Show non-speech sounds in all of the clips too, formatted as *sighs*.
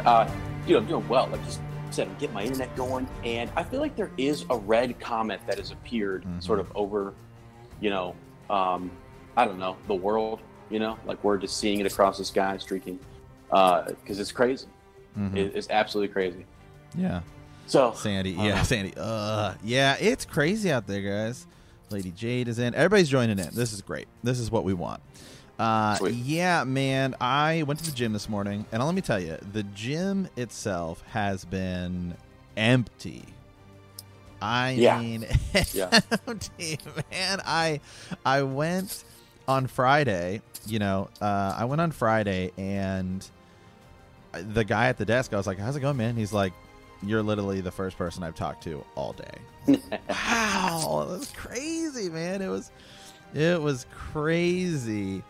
here. Uh, you know, I'm doing well. Like just said, I'm getting my internet going, and I feel like there is a red comet that has appeared Mhm. sort of over, you know, um, I don't know, the world. You know, like we're just seeing it across the sky, streaking, because it's crazy. Mhm. It, it's absolutely crazy. yeah. So Sandy, Uh, yeah, Sandy. Uh, yeah, it's crazy out there, guys. Lady Jade is in. Everybody's joining in. This is great. This is what we want. Uh, Sweet. yeah, man. I went to the gym this morning, and let me tell you, the gym itself has been empty. I Yeah. mean, *laughs* Yeah. empty, man. I I went on Friday. You know, uh, I went on Friday, and the guy at the desk, I was like, "How's it going, man?" He's like, "You're literally the first person I've talked to all day." *laughs* wow, that was crazy, man. It was, it was crazy,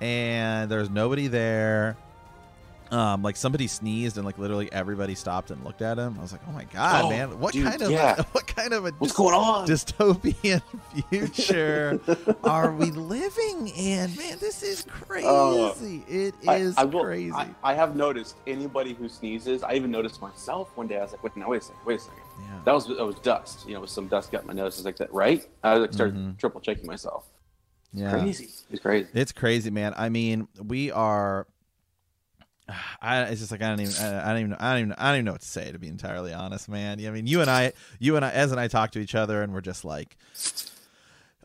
and there's nobody there. Um, like somebody sneezed and like literally everybody stopped and looked at him. I was like, "Oh my god, Oh, man! What dude, kind of yeah. *laughs* what kind of a what's going on? dystopian *laughs* future *laughs* are we living in? Man, this is crazy. Oh. it I- I, will- crazy. I, I have noticed anybody who sneezes. I even noticed myself one day. I was like, "Wait, no, wait a second, wait a second. yeah. That was that was dust. You know, with some dust got my nose. I was like, that right? I was like started Mhm. triple checking myself. Yeah. Crazy. It's crazy. It's crazy, man. I mean, we are. I, it's just like I don't even I, I don't even I don't even I don't even know what to say to be entirely honest, man. I mean, you and I, you and I, as and I talk to each other, and we're just like,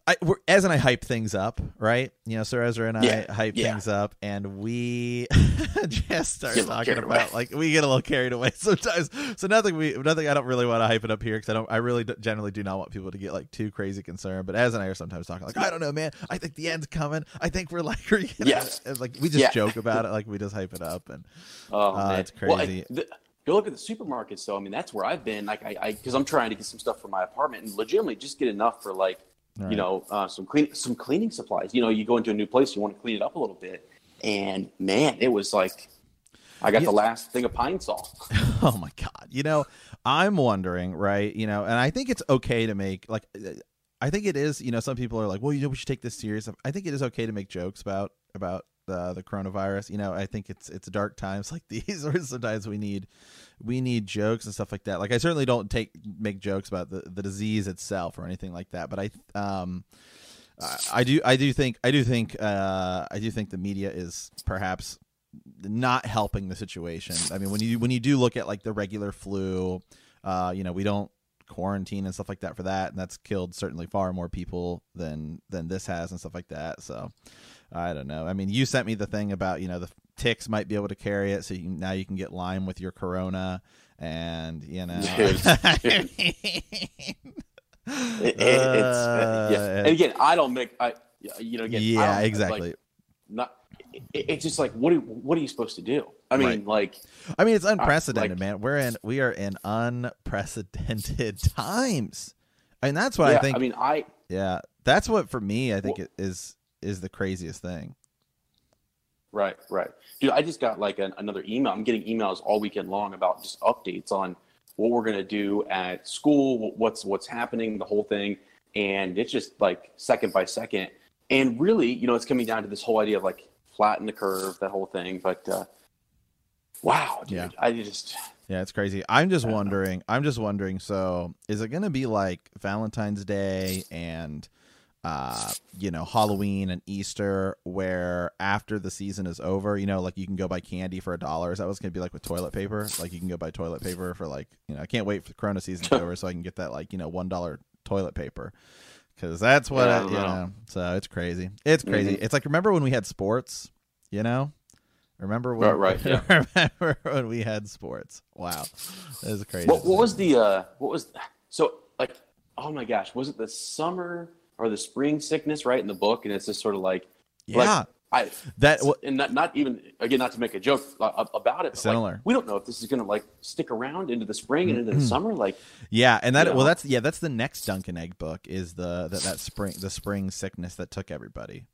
I Ez and I hype things up, right? You know, Sir Ezra and I Yeah, hype yeah. things up, and we *laughs* just start Get a little talking about away. like we get a little carried away *laughs* sometimes. So nothing we nothing I don't really want to hype it up here because I don't I really d- generally do not want people to get like too crazy concerned. But Ez and I are sometimes talking like I don't know, man. I think the end's coming. I think we're like *laughs* we're and, like we just Yeah. joke about it, like we just hype it up, and Oh Uh, man, it's Well, I- crazy. the- go look at the supermarkets, though. I mean, that's where I've been. Like, I because I'm trying to get some stuff for my apartment and legitimately just get enough for like Right. you know uh, some clean some cleaning supplies. You know, you go into a new place, you want to clean it up a little bit, and man, it was like I got Yeah. the last thing of Pine-Sol. *laughs* oh my god you know i'm wondering right you know and i think it's okay to make like i think it is you know some people are like well you know we should take this serious i think it is okay to make jokes about about uh, the coronavirus you know i think it's it's dark times *laughs* like these or sometimes we need we need jokes and stuff like that like i certainly don't take make jokes about the, the disease itself or anything like that but i um I- I do. I do think. I do think. Uh, I do think the media is perhaps not helping the situation. I mean, when you when you do look at like the regular flu, uh, you know, we don't quarantine and stuff like that for that, and that's killed certainly far more people than than this has and stuff like that. So, I don't know. I mean, you sent me the thing about you know the ticks might be able to carry it, so you can, now you can get Lyme with your corona, and you know. *laughs* Dude. *laughs* *laughs* It- it- uh, yeah. Uh, And again, I don't make I you know again. Yeah, exactly. Like, not. It, it's just like what are, what are you supposed to do? I mean, Right. like I mean, it's unprecedented, like- man. We're in we are in unprecedented times, and that's what yeah, I think. I mean, I yeah, that's what for me I think it is is the craziest thing. Right, right. Dude, I just got like an, another email. I'm getting emails all weekend long about just updates on what we're going to do at school, what's what's happening, the whole thing, and it's just like second by second. And really, you know, it's coming down to this whole idea of like flatten the curve, that whole thing. But uh, wow, dude, Yeah. I just Yeah, it's crazy. I'm just don't know. wondering. I'm just wondering. So, is it going to be like Valentine's Day and, uh, you know, Halloween and Easter, where after the season is over, you know, like you can go buy candy for a dollar? Is that what's going to be like with toilet paper? Like you can go buy toilet paper for like, you know, I can't wait for the Corona season to *laughs* be over so I can get that like, you know, one dollar toilet paper. Because that's what Yeah, I you know. know. So it's crazy. It's crazy. Mhm. It's like remember when we had sports, you know. Remember when? Right, right, *laughs* yeah. remember when we had sports? Wow, that is crazy. what, what was the uh, what was so like? Oh my gosh, was it the summer or the spring sickness? Right in the book, and it's just sort of like yeah, like, I that and not, not even again not to make a joke uh, about it but Similar. like, we don't know if this is going to like stick around into the spring and into the summer like yeah, and that well, know. that's yeah, that's the next Dunk and Egg book is the that, that spring the spring sickness that took everybody.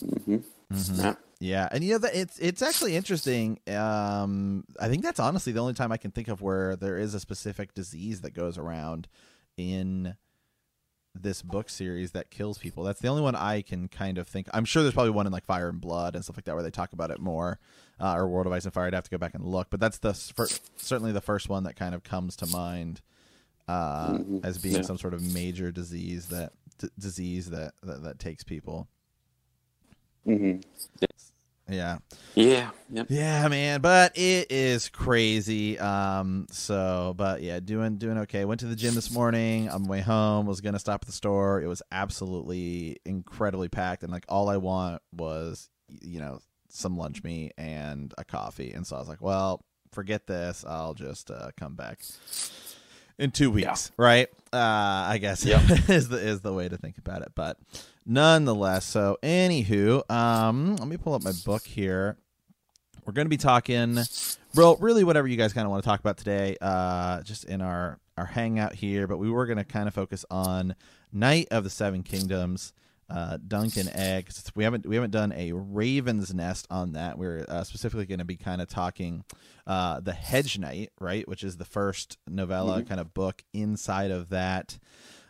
mhm. Mhm. Yeah. Yeah, and you know that it's it's actually interesting. Um, I think that's honestly the only time I can think of where there is a specific disease that goes around in this book series that kills people. That's the only one I can kind of think. I'm sure there's probably one in like Fire and Blood and stuff like that where they talk about it more. uh, or World of Ice and Fire. I'd have to go back and look, but that's the certainly the first one that kind of comes to mind uh, Mhm. as being Yeah. some sort of major disease that d- disease that, that that takes people. hmm Yeah. Yeah. Yep. Yeah, man, but it is crazy. Um, so, but yeah, doing doing okay. Went to the gym this morning. On my way home, was gonna stop at the store. It was absolutely incredibly packed, and like all I want was, you know, some lunch meat and a coffee. And so I was like, well, forget this. I'll just uh, come back in two weeks, right? Uh, I guess Yep. *laughs* is the is the way to think about it. But nonetheless, so anywho, um, let me pull up my book here. We're going to be talking, well, really whatever you guys kind of want to talk about today, uh, just in our our hangout here. But we were going to kind of focus on Knight of the Seven Kingdoms, uh, Dunk and Egg. We haven't we haven't done a Raven's Nest on that. We're uh, specifically going to be kind of talking uh, the Hedge Knight, right, which is the first novella kind of book inside of that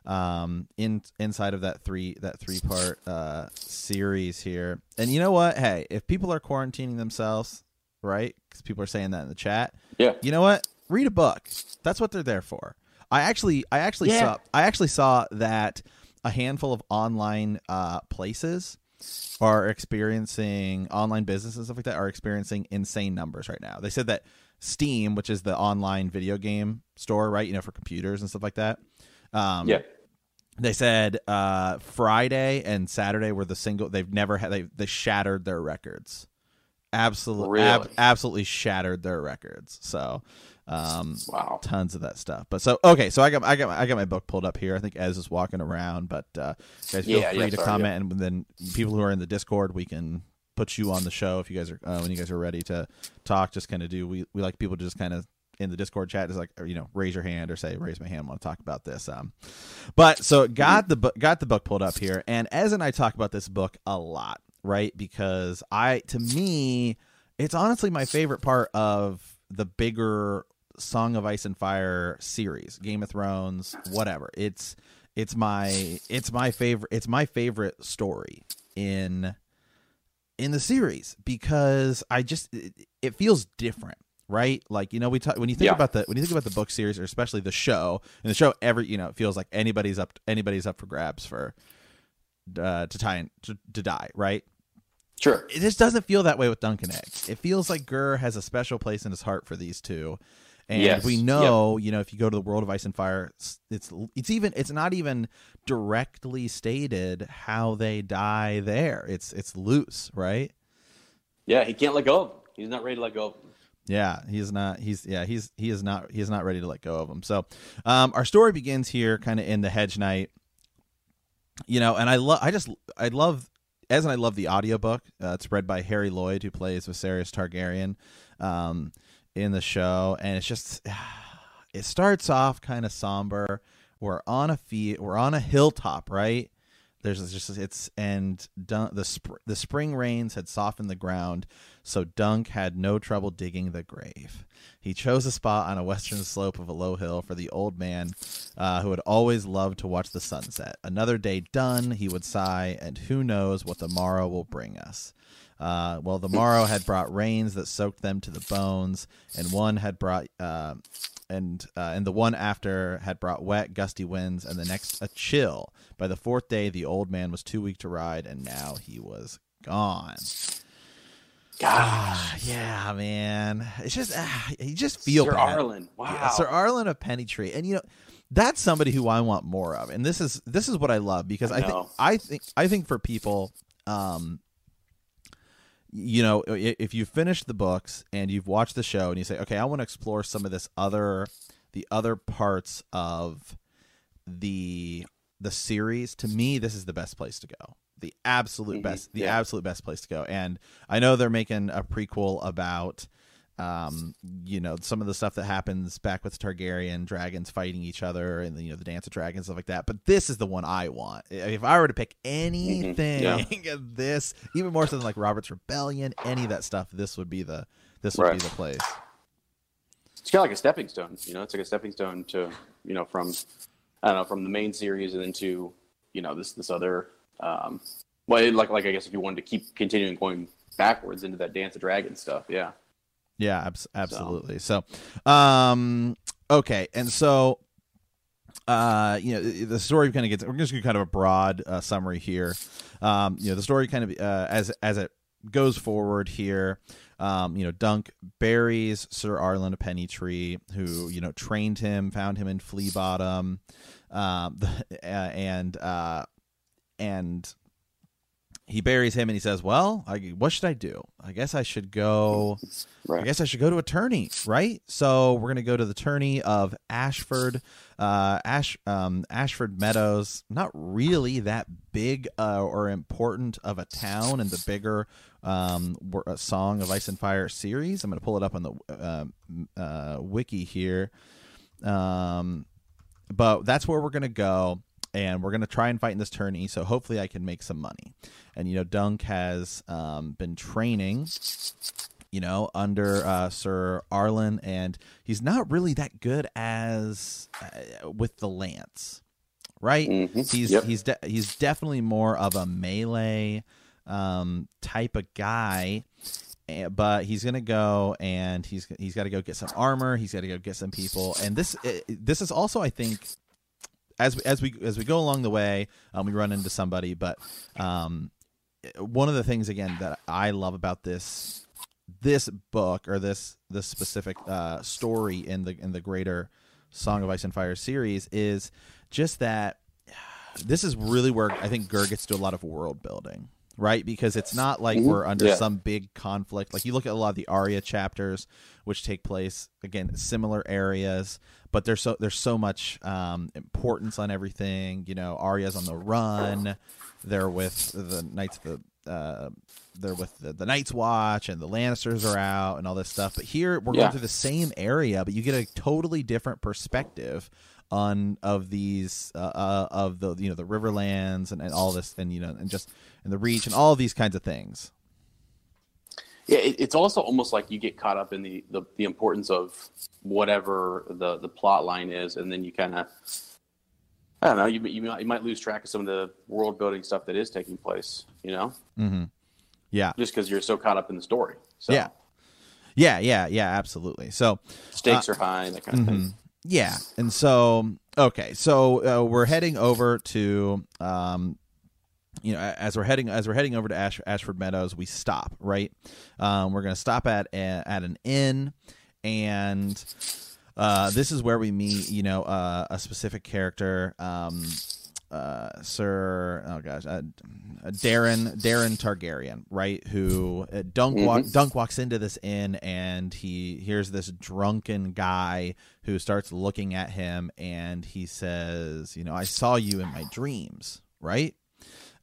um in inside of that three that three *laughs* part uh series here. And you know what? Hey if people are quarantining themselves right? Because people are saying that in the chat. Yeah. you know what? Read a book. That's what they're there for. I actually i actually Yeah. saw i actually saw that a handful of online uh places are experiencing online businesses and stuff like that are experiencing insane numbers right now. They said that steam which is the online video game store right you know for computers and stuff like that um Yeah. They said uh, Friday and Saturday were the single. They've never had. They they shattered their records. Absolutely, Really? absolutely shattered their records. So, um, Wow. tons of that stuff. But so okay, so I got I got I got my book pulled up here. I think Ez is walking around, but uh, guys feel Yeah, free yeah, to sorry, comment, and then people who are in the Discord, we can put you on the show if you guys are uh, when you guys are ready to talk. Just kind of do we we like people to just kind of in the Discord chat just like you know raise your hand or say raise my hand. I want to talk about this. Um, but so got the book got the book pulled up here, and Ez and I talk about this book a lot, right? Because I to me, it's honestly my favorite part of the bigger Song of Ice and Fire series, Game of Thrones, whatever. It's it's my it's my favorite it's my favorite story in in the series because I just it, it feels different, right? Like you know we talk when you think Yeah. about the when you think about the book series or especially the show and the show every you know it feels like anybody's up anybody's up for grabs for uh, to tie in, to, to die, right? Sure. it just doesn't feel that way with Dunk and Egg. It feels like Gurr has a special place in his heart for these two. And Yes. we know, you know, if you go to the world of Ice and Fire, it's it's even it's not even directly stated how they die there. It's it's loose, right? Yeah, he can't let go of. He's not ready to let go of. Yeah, he's not. He's yeah. He's he is not. He is not ready to let go of him. So, um, our story begins here, kind of in the Hedge Knight. You know, and I love. I just I love as and I love the audiobook. Uh, it's read by Harry Lloyd, who plays Viserys Targaryen, um, in the show, and it's just *sighs* it starts off kind of somber. We're on a feet. We're on a hilltop, right? There's just it's and Dun- the sp- the spring rains had softened the ground, so Dunk had no trouble digging the grave. He chose a spot on a western slope of a low hill for the old man, uh, who had always loved to watch the sunset. Another day done, he would sigh, and who knows what the morrow will bring us. Uh, well, the morrow had brought rains that soaked them to the bones, and one had brought uh, and uh, and the one after had brought wet, gusty winds, and the next a chill. By the fourth day, the old man was too weak to ride, and now he was gone. God. Ah, yeah, man. It's just ah, you just feel Sir bad. Arlen. Wow. Yeah, Sir Arlen of Pennytree. and you know that's somebody who I want more of, and this is this is what I love because I, I think. I think I think for people, um, you know, if you finish the books and you've watched the show and you say, okay, I want to explore some of this other, the other parts of the the series. To me, this is the best place to go. The absolute Mhm. best, the Yeah. absolute best place to go. And I know they're making a prequel about um, you know, some of the stuff that happens back with Targaryen dragons fighting each other and you know the dance of dragons stuff like that. But this is the one I want. If I were to pick anything, *laughs* of this, even more so than like Robert's Rebellion, any of that stuff, this would be the this would Right. be the place. It's kind of like a stepping stone. You know, it's like a stepping stone to you know from I don't know from the main series and then to you know this this other um, well like like I guess if you wanted to keep continuing going backwards into that Dance of Dragons stuff. Yeah. Yeah, abs- absolutely. So, so um, okay, and so uh, you know, the story kind of gets. We're just going to kind of a broad uh, summary here. Um, you know, the story kind of uh, as as it goes forward here. Um, you know, Dunk buries Sir Arlen Pennytree, who you know trained him, found him in Flea Bottom, um, the, *laughs* uh, and uh, and he buries him and he says, "Well, I, what should I do? I guess I should go. Right. I guess I should go to a tourney, right? So we're gonna go to the tourney of Ashford, uh, Ash, um, Ashford Meadows. Not really that big uh, or important of a town in the bigger um, uh, Song of Ice and Fire series. I'm gonna pull it up on the uh, uh, wiki here, um, but that's where we're gonna go." And we're going to try and fight in this tourney. So hopefully I can make some money. And, you know, Dunk has um, been training, you know, under uh, Sir Arlen, and he's not really that good as uh, with the lance, right? Mm-hmm. He's yep. he's de- he's definitely more of a melee um, type of guy eh, but he's gonna go and he's he's got to go get some armor. He's got to go get some people, and this eh, this is also I think as as we as we go along the way, um, we run into somebody. But um, one of the things again that I love about this this book or this this specific uh, story in the in the greater Song of Ice and Fire series is just that this is really where I think Gur gets to a lot of world building right? Because it's not like mm-hmm. we're under yeah. some big conflict. Like you look at a lot of the Arya chapters, which take place again similar areas, but there's so there's so much um, importance on everything. You know, Arya's on the run. They're with the Knights of the. Uh, they're with the, the Night's Watch and the Lannisters are out and all this stuff. But here we're yeah. going through the same area, but you get a totally different perspective on of these uh, uh, of the you know the Riverlands and, and all this and you know and just and the reach and all of these kinds of things. Yeah, it, it's also almost like you get caught up in the, the, the importance of whatever the, the plot line is, and then you kind of, I don't know, you, you, might, you might lose track of some of the world building stuff that is taking place, you know? Mm-hmm. Yeah. Just because you're so caught up in the story. So. Yeah. Yeah, yeah, yeah, absolutely. So stakes uh, are high, that kind of mm-hmm. thing. Yeah, and so okay, so uh, we're heading over to um, you know, as we're heading as we're heading over to Ash, Ashford Meadows, we stop right. Um, we're going to stop at at an inn, and uh, this is where we meet, you know, uh, a specific character, um, uh, Sir. Oh gosh, uh, Darren Daeron Targaryen, right? Who uh, Dunk walk, mm-hmm. Dunk walks into this inn, and he hears this drunken guy who starts looking at him, and he says, "You know, I saw you in my dreams." Right,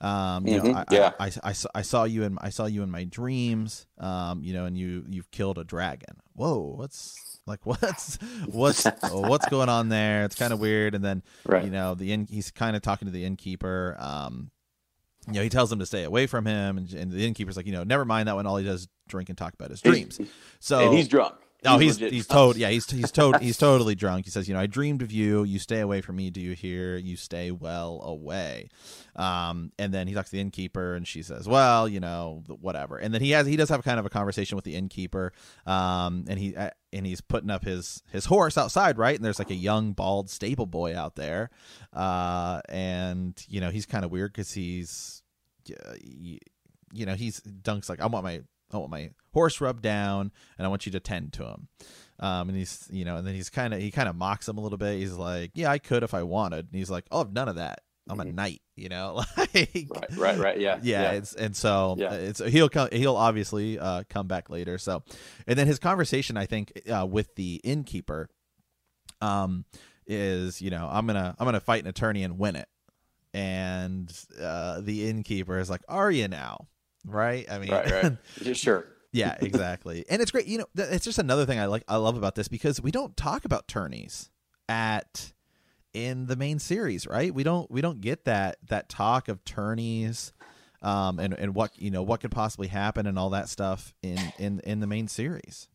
um, you mm-hmm. know, I, yeah. I, I, I, I, saw you in I saw you in my dreams. Um, you know, and you you've killed a dragon. Whoa, what's like *laughs* what's what's what's going on there? It's kind of weird. And then right. you know the inn, he's kind of talking to the innkeeper. Um, you know, he tells him to stay away from him, and, and the innkeeper's like, you know, never mind that one. All he does drink and talk about his dreams. So and he's drunk. Oh, he's he's told *laughs* yeah he's he's told he's totally drunk. He says, you know, I dreamed of you. You stay away from me. Do you hear? You stay well away. Um, and then he talks to the innkeeper, and she says, well, you know, whatever. And then he has he does have kind of a conversation with the innkeeper. Um, and he uh, and he's putting up his his horse outside, right? And there's like a young bald stable boy out there. Uh, and you know he's kind of weird because he's, you know, he's Dunk's like I want my I want my horse rubbed down, and I want you to tend to him. Um, and he's, you know, and then he's kind of he kind of mocks him a little bit. He's like, "Yeah, I could if I wanted." And he's like, "Oh, none of that. I'm mm-hmm. a knight, you know." *laughs* like, right, right, right, yeah, yeah. yeah. It's and so yeah. it's he'll come he'll obviously uh, come back later. So, and then his conversation, I think, uh, with the innkeeper, um, is you know I'm gonna I'm gonna fight an attorney and win it, and uh, the innkeeper is like, "Are you now?" Right? I mean, right, right. *laughs* sure. yeah, exactly. and it's great. You know, it's just another thing I like. I love about this because we don't talk about tourneys at in the main series, right? We don't we don't get that that talk of tourneys, um, and and what you know what could possibly happen and all that stuff in in in the main series.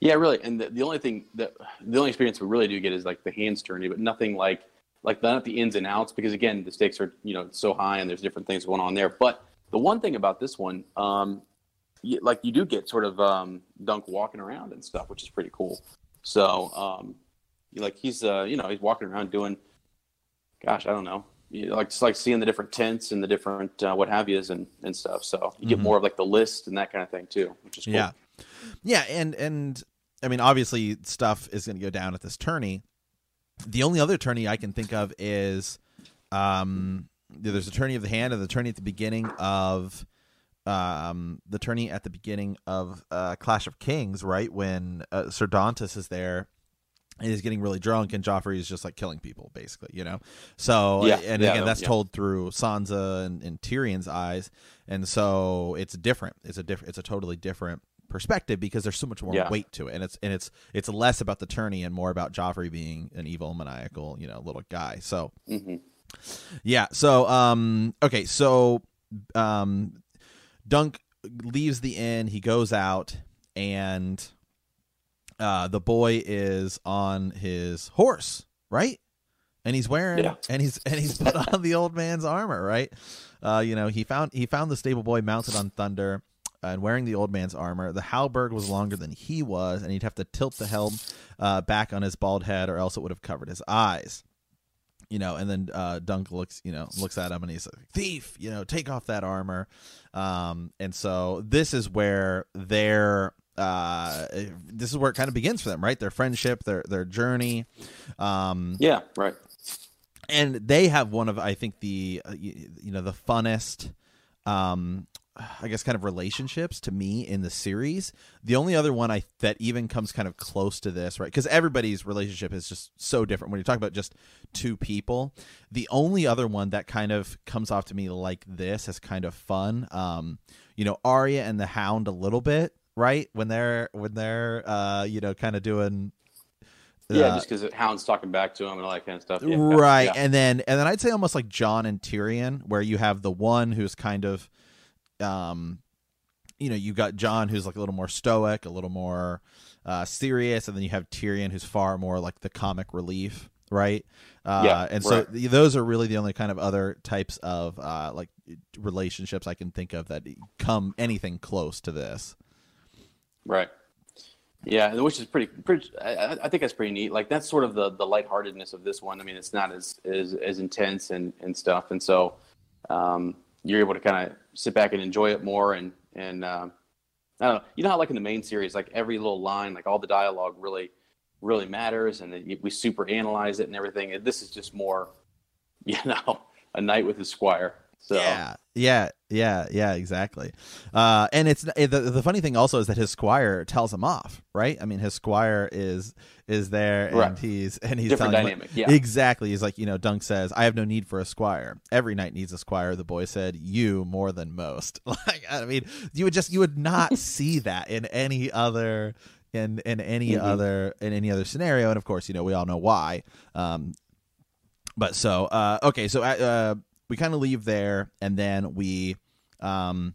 Yeah, really. And the, the only thing that the only experience we really do get is like the hands tourney, but nothing like like not the ins and outs because again the stakes are you know so high and there's different things going on there. But the one thing about this one, um, you, like you do get sort of um, Dunk walking around and stuff, which is pretty cool. So, um, like he's uh, you know he's walking around doing, gosh, I don't know, you know, like just like seeing the different tents and the different uh, what have yous and and stuff. So you get Mhm. more of like the list and that kind of thing too, which is cool. Yeah, yeah, and and I mean, obviously, stuff is going to go down at this tourney. The only other tourney I can think of is, um, there's a tourney of the hand and the tourney at the beginning of, um, the tourney at the beginning of uh, Clash of Kings, right when uh, Sir Dontos is there. And he's getting really drunk, and Joffrey is just like killing people, basically, you know. So, Yeah, and yeah, again, that's yeah. told through Sansa and, and Tyrion's eyes, and so it's different. It's a different. It's a totally different perspective because there's so much more weight to it, and it's and it's it's less about the tourney and more about Joffrey being an evil, maniacal, you know, little guy. So hmm yeah. So um, okay. So um, Dunk leaves the inn. He goes out, and uh, the boy is on his horse, right? And he's wearing, Yeah. and he's and he's put on the old man's armor, right? Uh, you know, he found he found the stable boy mounted on Thunder and wearing the old man's armor. The halberd was longer than he was, and he'd have to tilt the helm uh, back on his bald head, or else it would have covered his eyes. You know, and then uh, Dunk looks, you know, looks at him and he's like, "Thief, you know, take off that armor." Um, and so this is where their uh, this is where it kind of begins for them, right? Their friendship, their their journey. Um, Yeah, right. and they have one of I think the uh, you, you know the funnest um I guess kind of relationships to me in the series. The only other one I that even comes kind of close to this, right? Because everybody's relationship is just so different when you talk about just two people. The only other one that kind of comes off to me like this as kind of fun, um, you know, Arya and the Hound a little bit, right? When they're when they're uh, you know, kind of doing Yeah, uh, just because Hound's talking back to him and all that kind of stuff. Yeah, right yeah. and then and then i'd say almost like jon and tyrion where you have the one who's kind of um you know you've got jon who's like a little more stoic a little more uh serious and then you have tyrion who's far more like the comic relief right uh Yeah, and so right. th- those are really the only kind of other types of uh like relationships i can think of that come anything close to this Right. Yeah, which is pretty. pretty I, I- I think that's pretty neat. Like that's sort of the the lightheartedness of this one. I mean, it's not as as, as intense and and stuff, and so um, you're able to kind of sit back and enjoy it more. And and um, I don't know. You know how like in the main series, like every little line, like all the dialogue really really matters, and we super analyze it and everything. This is just more, *laughs* you know, a night with the squire. So Yeah, yeah, yeah, yeah, exactly. Uh, and it's the the funny thing also is that his squire tells him off, right? I mean, his squire is is there and Right. he's and he's different telling him- Yeah. Exactly. He's like, you know, Dunk says, "I have no need for a squire. Every knight needs a squire." The boy said, "You more than most." *laughs* Like, I mean, you would just you would not *laughs* see that in any other in in any Mhm. other in any other scenario. And of course, you know, we all know why. Um, but so uh, okay, so uh, we kind of leave there, and then we. Um,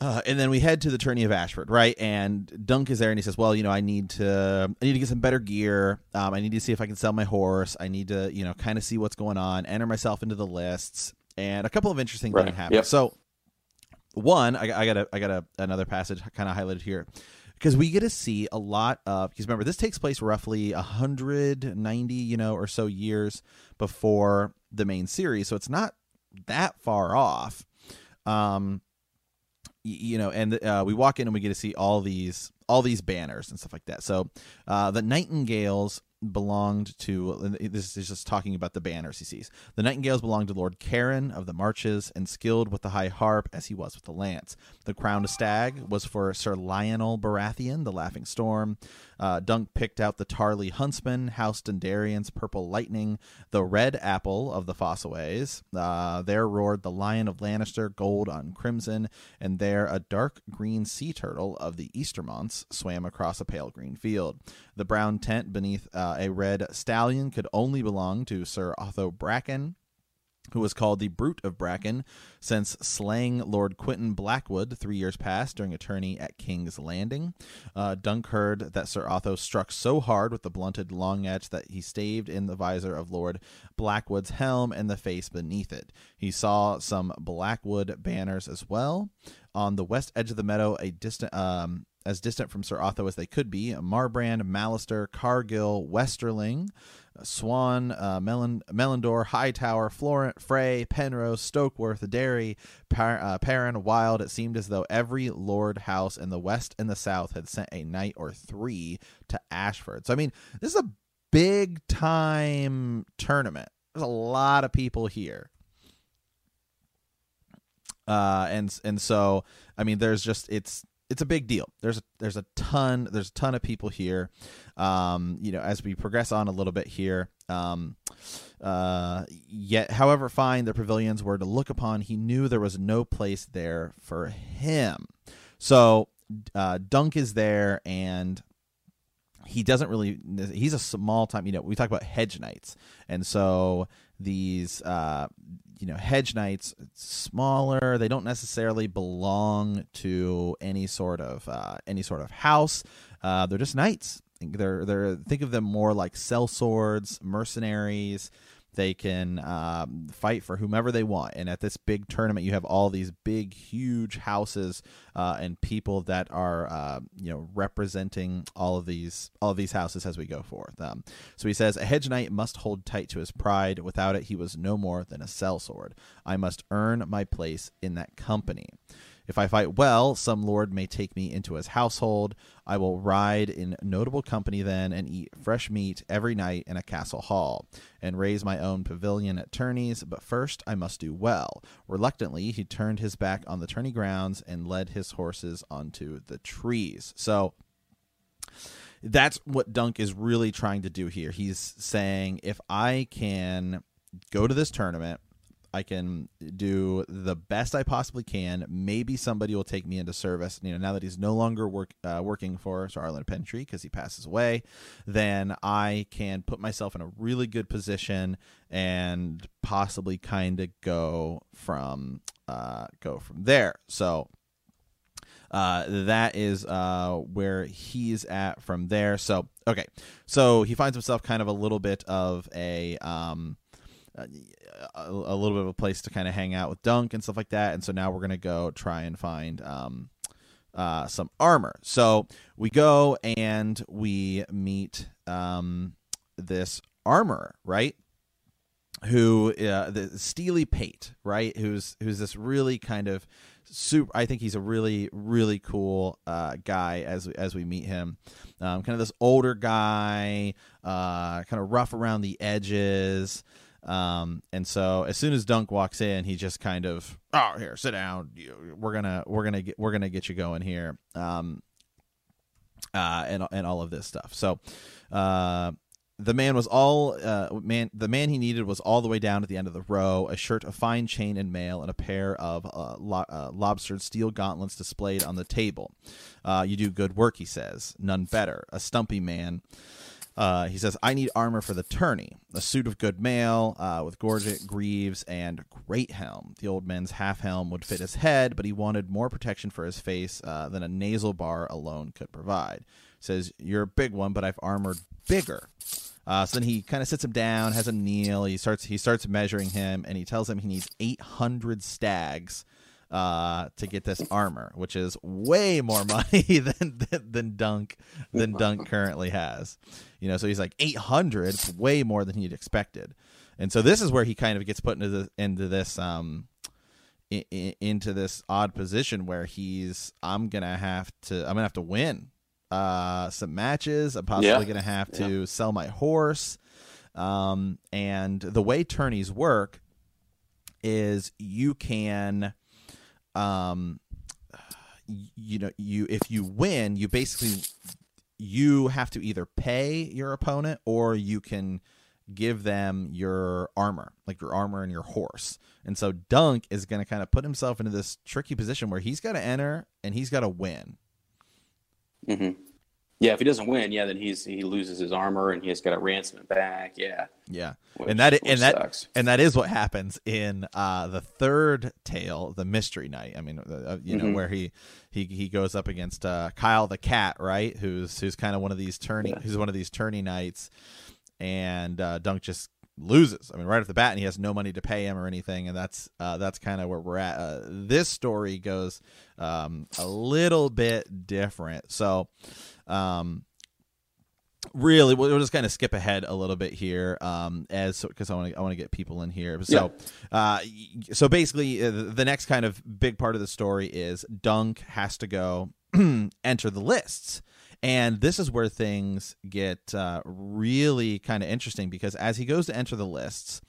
uh, and then we head to the tourney of Ashford, right? And Dunk is there, and he says, "Well, you know, I need to, I need to get some better gear. Um, I need to see if I can sell my horse. I need to, you know, kind of see what's going on, enter myself into the lists, and a couple of interesting Right. things happen. Yep. So, one, I, I got a, I got a, another passage kind of highlighted here because we get to see a lot of because remember this takes place roughly 190 you know or so years before the main series so it's not that far off. Um you know and uh, we walk in and we get to see all these all these banners and stuff like that. So uh the nightingales belonged to this is just talking about the banners he sees the nightingales belonged to lord Caron of the marches and skilled with the high harp as he was with the lance. The crowned stag was for sir lyonel baratheon the laughing storm. Uh, dunk picked out the tarley huntsman house dondarrion's purple lightning the red apple of the fossaways. Uh, there roared the lion of lannister gold on crimson and there a dark green sea turtle of the estermonts swam across a pale green field the brown tent beneath uh, a red stallion could only belong to sir otho bracken who was called the Brute of Bracken, since slaying Lord Quentyn Blackwood three years past during a tourney at King's Landing. Uh, Dunk heard that Sir Otho struck so hard with the blunted longaxe that he staved in the visor of Lord Blackwood's helm and the face beneath it. He saw some Blackwood banners as well. On the west edge of the meadow, a distant um, as distant from Sir Otho as they could be. Marbrand, Mallister, Cargyll, Westerling, Swann, uh, Mullendore, Hightower, Florent, Frey, Penrose, Stokeworth, Darry, Par- uh, Perrin, Wylde. It seemed as though every lord house in the west and the south had sent a knight or three to Ashford. So, I mean, this is a big time tournament. There's a lot of people here. Uh, and and so I mean, there's just it's it's a big deal. There's a, there's a ton there's a ton of people here. Um, you know, as we progress on a little bit here, um, uh, yet however fine the pavilions were to look upon, he knew there was no place there for him. So uh, Dunk is there, and he doesn't really. He's a small time. You know, we talk about hedge knights, and so these uh, you know hedge knights smaller. They don't necessarily belong to any sort of uh, any sort of house. Uh, they're just knights. They're they're think of them more like sellswords mercenaries they can um, fight for whomever they want. And at this big tournament, you have all these big, huge houses uh, and people that are, uh, you know, representing all of these all of these houses as we go forth. Um, so he says, a hedge knight must hold tight to his pride. Without it, he was no more than a sellsword. I must earn my place in that company. If I fight well, some lord may take me into his household. I will ride in notable company then, and eat fresh meat every night in a castle hall, and raise my own pavilion at tourneys. But first I must do well. Reluctantly, he turned his back on the tourney grounds and led his horses onto the trees. So that's what Dunk is really trying to do here. He's saying, if I can go to this tournament, I can do the best I possibly can. Maybe somebody will take me into service. You know, now that he's no longer work uh, working for Sir Arlen Pennytree because he passes away, then I can put myself in a really good position and possibly kind of go from uh, go from there. So uh, that is uh, where he's at from there. So okay, so he finds himself kind of a little bit of a um, a, a, little bit of a place to kind of hang out with Dunk and stuff like that. And so now we're gonna go try and find um, uh, some armor. So we go and we meet um, this armorer, right? Who uh, the Steely Pate, right? Who's who's this really kind of super. I think he's a really really cool uh, guy as as we meet him. Um, kind of this older guy, uh, kind of rough around the edges. Um, and so as soon as Dunk walks in, he just kind of, oh, here, sit down. We're gonna, we're gonna get, we're gonna get you going here. Um, uh, and and all of this stuff. So, uh, the man was all uh, man. The man he needed was all the way down at the end of the row. A shirt of fine chain and mail, and a pair of uh, lo- uh, lobstered steel gauntlets displayed on the table. Uh, you do good work, he says. None better. A stumpy man. Uh, he says, I need armor for the tourney. A suit of good mail uh, with gorget greaves and great helm. The old man's half helm would fit his head, but he wanted more protection for his face uh, than a nasal bar alone could provide. Says, You're a big one, but I've armored bigger. Uh, so then he kind of sits him down, has him kneel. He starts he starts measuring him, and he tells him he needs 800 stags uh, to get this armor, which is way more *laughs* money than than, than Dunk than Dunk currently has. You know, so he's like 800, way more than he'd expected. And so this is where he kind of gets put into the into this um in, in, into this odd position where he's I'm gonna have to I'm gonna have to win uh some matches. I'm possibly yeah. gonna have to yeah. sell my horse. Um, and the way tourneys work is you can um you know you if you win you basically you have to either pay your opponent or you can give them your armor, like your armor and your horse. And so Dunk is going to kind of put himself into this tricky position where he's got to enter and he's got to win. Mm-hmm. Yeah, if he doesn't win, yeah, then he's he loses his armor and he has got to ransom it back. Yeah, Yeah, which- and that and that sucks. and that is what happens in uh, the third tale, the Mystery Knight. I mean, uh, you know, Mhm. where he he he goes up against uh, Kyle the cat, right? Who's who's kind of one of these turning, Yeah. who's one of these tourney knights, and uh, Dunk just loses. I mean, right off the bat, and he has no money to pay him or anything, and that's uh, that's kind of where we're at. Uh, this story goes um, a little bit different, so. Um, really we'll, we'll just kind of skip ahead a little bit here um as because i want to i want to get people in here. So uh so basically uh, the next kind of big part of the story is dunk has to go *clears throat* enter the lists. And this is where things get uh, really kind of interesting because as he goes to enter the lists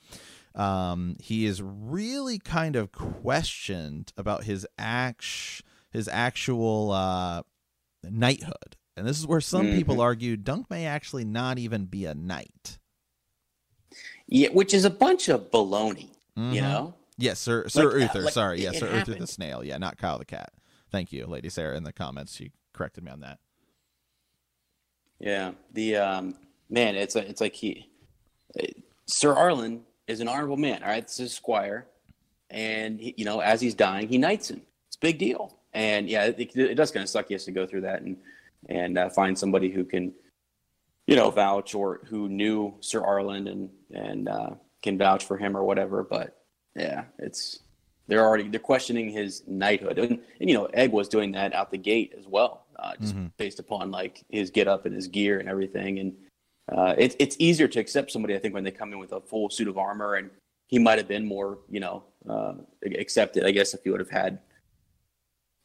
um, he is really kind of questioned about his act his actual uh, knighthood. And this is where some Mhm. people argue Dunk may actually not even be a knight. yeah, which is a bunch of baloney. You Mhm. know, Yes, Sir Sir Like, uh, Uthor. like, sorry, yes, it Sir Uthor the snail. Yeah, not Kyle the cat. Thank you, Lady Sarah, in the comments. She corrected me on that. yeah. The um, man, it's a, it's like he, uh, Sir Arlen is an honorable man. All right, this is Squire, and he, you know, as he's dying, he knights him. It's a big deal. And yeah, it, it does kind of suck. He has to go through that and and uh, find somebody who can, you know, vouch or who knew Sir Arlen and and uh, can vouch for him or whatever. But yeah, it's they're already they're questioning his knighthood, and, and you know, Egg was doing that out the gate as well, uh, just Mhm. based upon like his get up and his gear and everything. And uh, it's it's easier to accept somebody, I think, when they come in with a full suit of armor, and he might have been more, you know, uh, accepted. I guess if he would have had.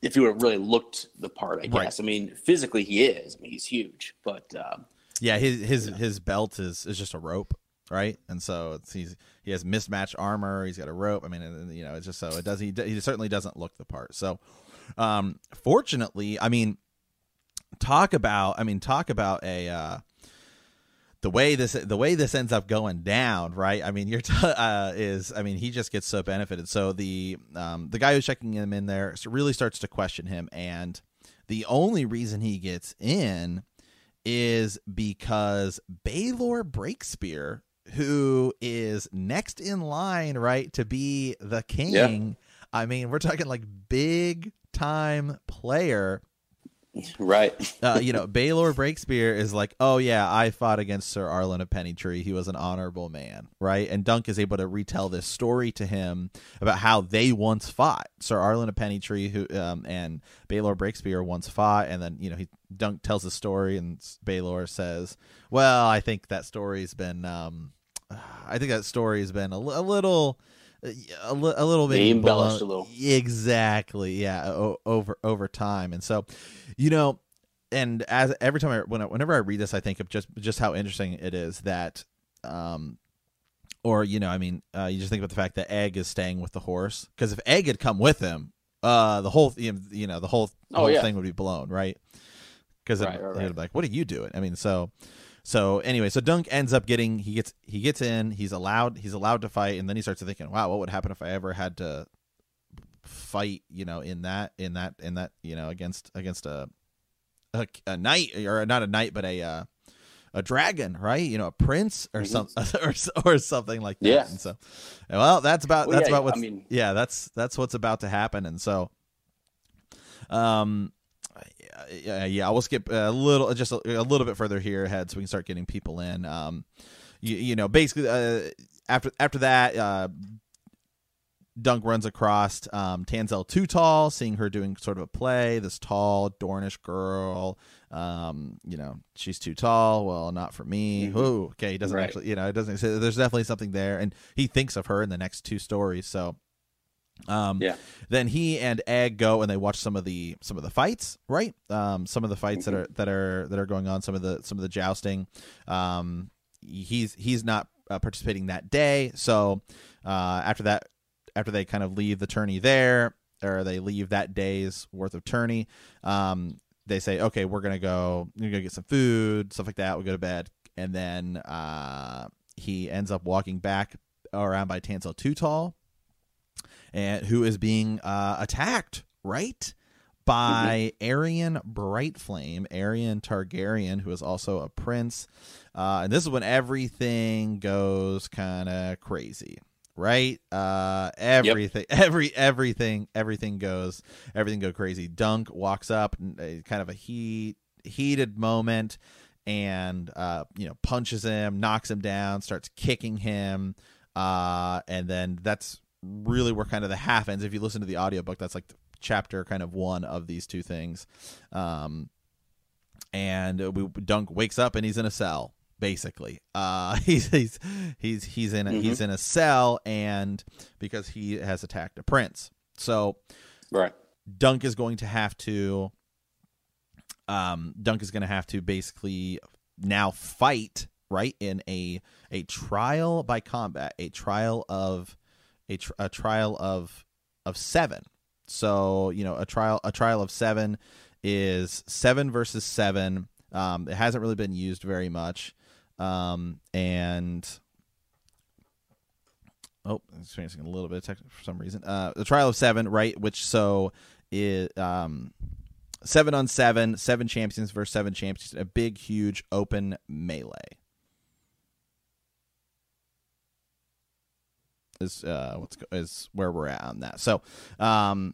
If he would have really looked the part, I Right. guess. I mean, physically he is. I mean, he's huge, but um, Yeah, his his Yeah. his belt is is just a rope, right? And so it's, he's he has mismatched armor. He's got a rope. I mean, you know, it's just so it does. He he certainly doesn't look the part. So, um, fortunately, I mean, talk about I mean, talk about a. Uh, the way this the way this ends up going down, right? I mean, you're t- *laughs* uh, is I mean, he just gets so benefited. So the um, the guy who's checking him in there really starts to question him, and the only reason he gets in is because Baelor Breakspear, who is next in line, right, to be the king. I mean, we're talking like big time player. Right. *laughs* Uh, you know, Baelor Breakspear is like, oh yeah, I fought against Sir Arlen of Pennytree. He was an honorable man, right? And Dunk is able to retell this story to him about how they once fought. Sir Arlen of Pennytree, who um, and Baelor Breakspear once fought, and then you know he Dunk tells the story, and Baelor says, "Well, I think that story's been, um, *sighs* I think that story's been a, a little." A, li- a little bit They embellished a little. exactly yeah o- over over time and so you know and as every time I when I, whenever I read this, I think of just just how interesting it is that, um, or you know, I mean, uh, you just think about the fact that Egg is staying with the horse because if Egg had come with him, uh, the whole you know, the whole, Oh, whole yeah. thing would be blown, right? Because Right, right, right. be like, "What are you doing?" I mean, so. So anyway, so Dunk ends up getting he gets he gets in he's allowed he's allowed to fight and then he starts thinking wow what would happen if I ever had to fight you know in that in that in that you know against against a a, a knight or not a knight but a uh, a dragon right you know a prince or Mhm. some *laughs* or, or something like that Yeah. and so well that's about Well, that's yeah, about what's I mean- yeah that's that's what's about to happen and so um yeah, yeah we'll skip a little just a, a little bit further here ahead so we can start getting people in um you, you know basically uh, after after that uh Dunk runs across um, Tanselle Too Tall, seeing her doing sort of a play. This tall Dornish girl, um, you know, she's too tall. Well, not for me. Mhm. Ooh, okay. He doesn't Right. actually, you know, it doesn't. So there's definitely something there, and he thinks of her in the next two stories. So, um, Yeah. Then he and Egg go and they watch some of the some of the fights, right? Um, some of the fights that are that are that are going on. Some of the some of the jousting. Um, he's he's not uh, participating that day. So uh, after that, after they kind of leave the tourney there, or they leave that day's worth of tourney, um, they say, okay, we're gonna go, we're gonna get some food, stuff like that. We go to bed, and then uh, he ends up walking back around by Tanselle Too Tall, and who is being uh, attacked, right? by Aerion Brightflame, Aerion Targaryen, who is also a prince. Uh, and this is when everything goes kind of crazy, right? Uh, everything, yep. *laughs* every everything, everything goes, everything go crazy. Dunk walks up, kind of a heat heated moment, and uh, you know punches him, knocks him down, starts kicking him, uh, and then that's really where kind of the half ends. If you listen to the audiobook, that's like chapter kind of one of these two things. Um, and we, Dunk wakes up and he's in a cell basically. Uh, *laughs* he's he's he's he's in a, mm-hmm. he's in a cell and because he has attacked a prince. So right. Dunk is going to have to um Dunk is going to have to basically now fight right in a a trial by combat, a trial of a, tr- a trial of of 7 so you know, a trial a trial of seven is seven versus seven. Um, it hasn't really been used very much, um, and oh, experiencing a little bit of tech for some reason. Uh, the trial of seven, right? Which so is um, seven on seven, seven champions versus seven champions, a big, huge open melee. Is uh what's is where we're at on that. So, um,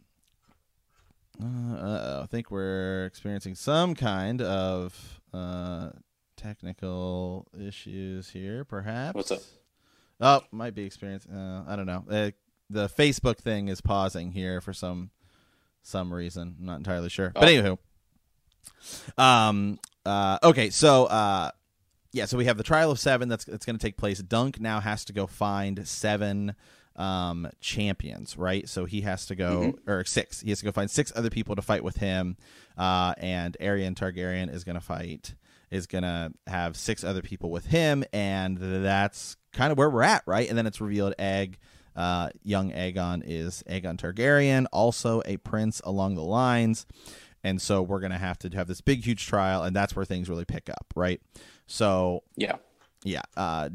uh, I think we're experiencing some kind of uh technical issues here, perhaps. What's up? Oh, might be experiencing. Uh, I don't know. Uh, the Facebook thing is pausing here for some some reason. I'm not entirely sure. Oh. But anywho, um, uh, okay, so uh, yeah, so we have the trial of seven that's that's going to take place. Dunk now has to go find seven um, champions, right? So he has to go mm-hmm. or six. He has to go find six other people to fight with him, uh, and Aerion Targaryen is going to fight. Is going to have six other people with him, and that's kind of where we're at, right? And then it's revealed Egg, uh, young Aegon is Aegon Targaryen, also a prince along the lines and so we're going to have to have this big huge trial and that's where things really pick up right? So yeah. Yeah uh,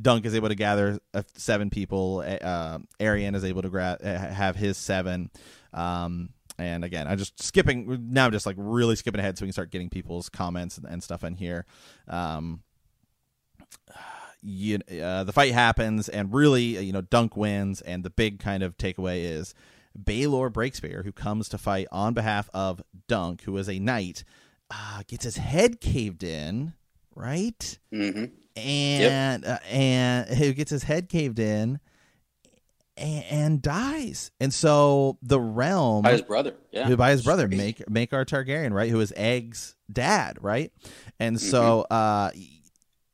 dunk is able to gather uh, seven people uh, Aerion is able to gra- have his seven. Um, and again i'm just skipping now I'm just like really skipping ahead so we can start getting people's comments and, and stuff in here. Um, you, uh, the fight happens and really you know dunk wins and the big kind of takeaway is Baelor Breakspear, who comes to fight on behalf of Dunk, who is a knight, uh, gets his head caved in, right? Mm-hmm. And yep. uh, and *laughs* who gets his head caved in and, and, dies. And so the realm by his brother, yeah, who by his brother, make Maekar Targaryen, right? Who is Egg's dad, right? And so mm-hmm.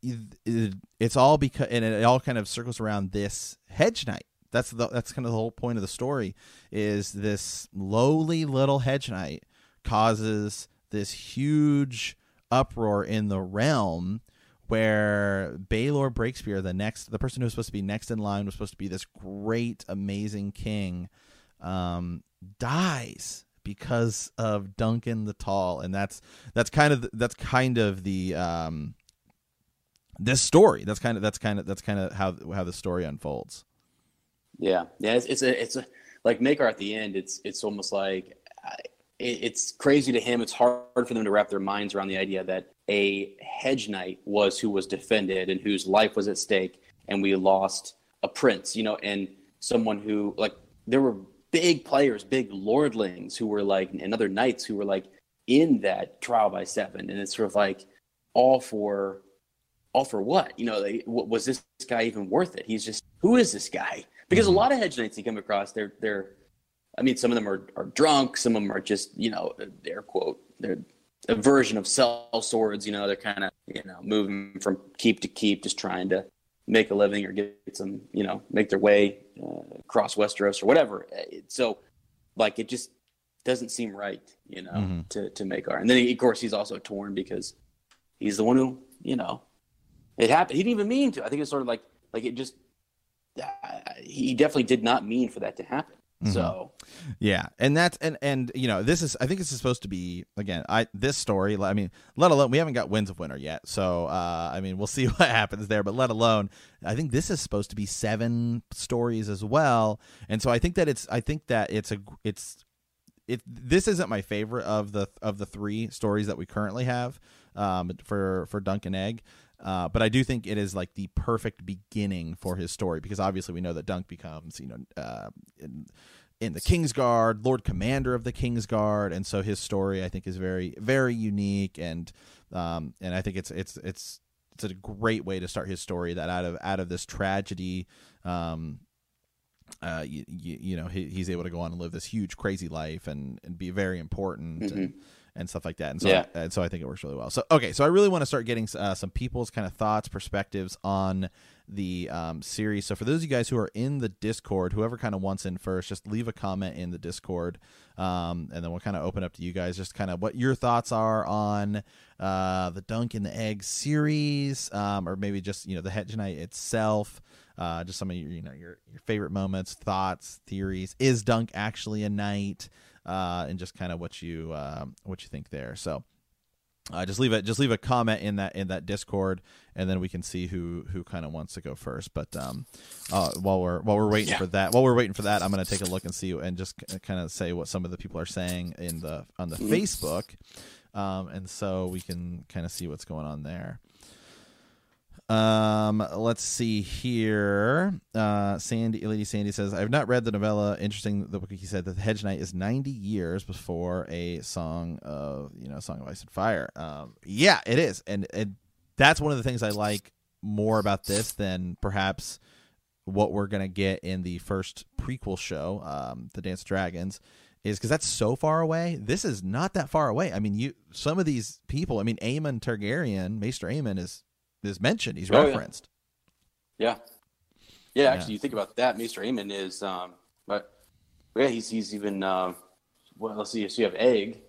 uh, it's all because and it all kind of circles around this hedge knight that's the that's kind of the whole point of the story is this lowly little hedge knight causes this huge uproar in the realm where Baelor Breakspear, the next the person who's supposed to be next in line was supposed to be this great, amazing king, um, dies because of Duncan the Tall, and that's that's kind of that's kind of the um, this story. That's kind of that's kind of that's kind of how how the story unfolds. Yeah, yeah, it's, it's a it's a like Maekar at the end. It's it's almost like uh, it's crazy to him. It's hard for them to wrap their minds around the idea that a hedge knight was who was defended and whose life was at stake, and we lost a prince. You know, and someone who like there were big players, big lordlings who were like, and other knights who were like in that trial by seven, and it's sort of like all for all for what? You know, they, was this guy even worth it? He's just who is this guy? Because mm-hmm. a lot of hedge knights you come across, they're they're, I mean, some of them are are drunk, some of them are just you know, air quote, they're a version of sellswords. You know, they're kind of you know moving from keep to keep, just trying to make a living or get some you know make their way uh, across Westeros or whatever. So, like, it just doesn't seem right, you know, mm-hmm. to to Maekar. And then of course he's also torn because he's the one who you know it happened. He didn't even mean to. I think it's sort of like like it just he definitely did not mean for that to happen. Mm-hmm. So, yeah, and that's and and you know this is I think this is supposed to be again I this story I mean let alone we haven't got Winds of Winter yet so uh, I mean we'll *laughs* see what happens there but let alone I think this is supposed to be seven stories as well and so I think that it's I think that it's a it's it this isn't my favorite of the of the three stories that we currently have um, for for Dunk and Egg. Uh, but I do think it is like the perfect beginning for his story because obviously we know that Dunk becomes, you know, uh, in, in the Kingsguard, Lord Commander of the Kingsguard, and so his story I think is very very unique. And um, and I think it's it's it's it's a great way to start his story that out of out of this tragedy um, uh, you, you, you, know he, he's able to go on and live this huge crazy life and, and be very important. Mm-hmm. and, and stuff like that and so yeah. I, and so I think it works really well so okay so I really want to start getting uh, some people's kind of thoughts perspectives on the um, series so for those of you guys who are in the discord whoever kind of wants in first just leave a comment in the discord um, and then we'll kind of open up to you guys just kind of what your thoughts are on uh, the dunk and the egg series um, or maybe just you know the hedge knight itself uh, just some of your you know your your favorite moments, thoughts, theories. Is Dunk actually a knight? Uh, and just kind of what you uh, what you think there. So. Uh, just leave it. Just leave a comment in that in that Discord, and then we can see who who kind of wants to go first. But um, uh, while we're while we're waiting yeah. for that, while we're waiting for that, I'm going to take a look and see and just kind of say what some of the people are saying in the on the. Facebook, um, and so we can kind of see what's going on there. Um, let's see here. Uh, Sandy, Lady Sandy says, "I've not read the novella. Interesting. The he said that the Hedge Knight is 90 years before a song of you know, Song of Ice and Fire. Um, yeah, it is, and and that's one of the things I like more about this than perhaps what we're gonna get in the first prequel show, um, the Dance of Dragons." Is because that's so far away. This is not that far away. I mean, you some of these people. I mean, Aemon Targaryen, Maester Aemon is is mentioned. He's oh, referenced. Yeah. yeah. yeah. actually, you think about that. Maester Aemon is, um, but yeah, he's he's even. Uh, well, let's see. So you have Egg,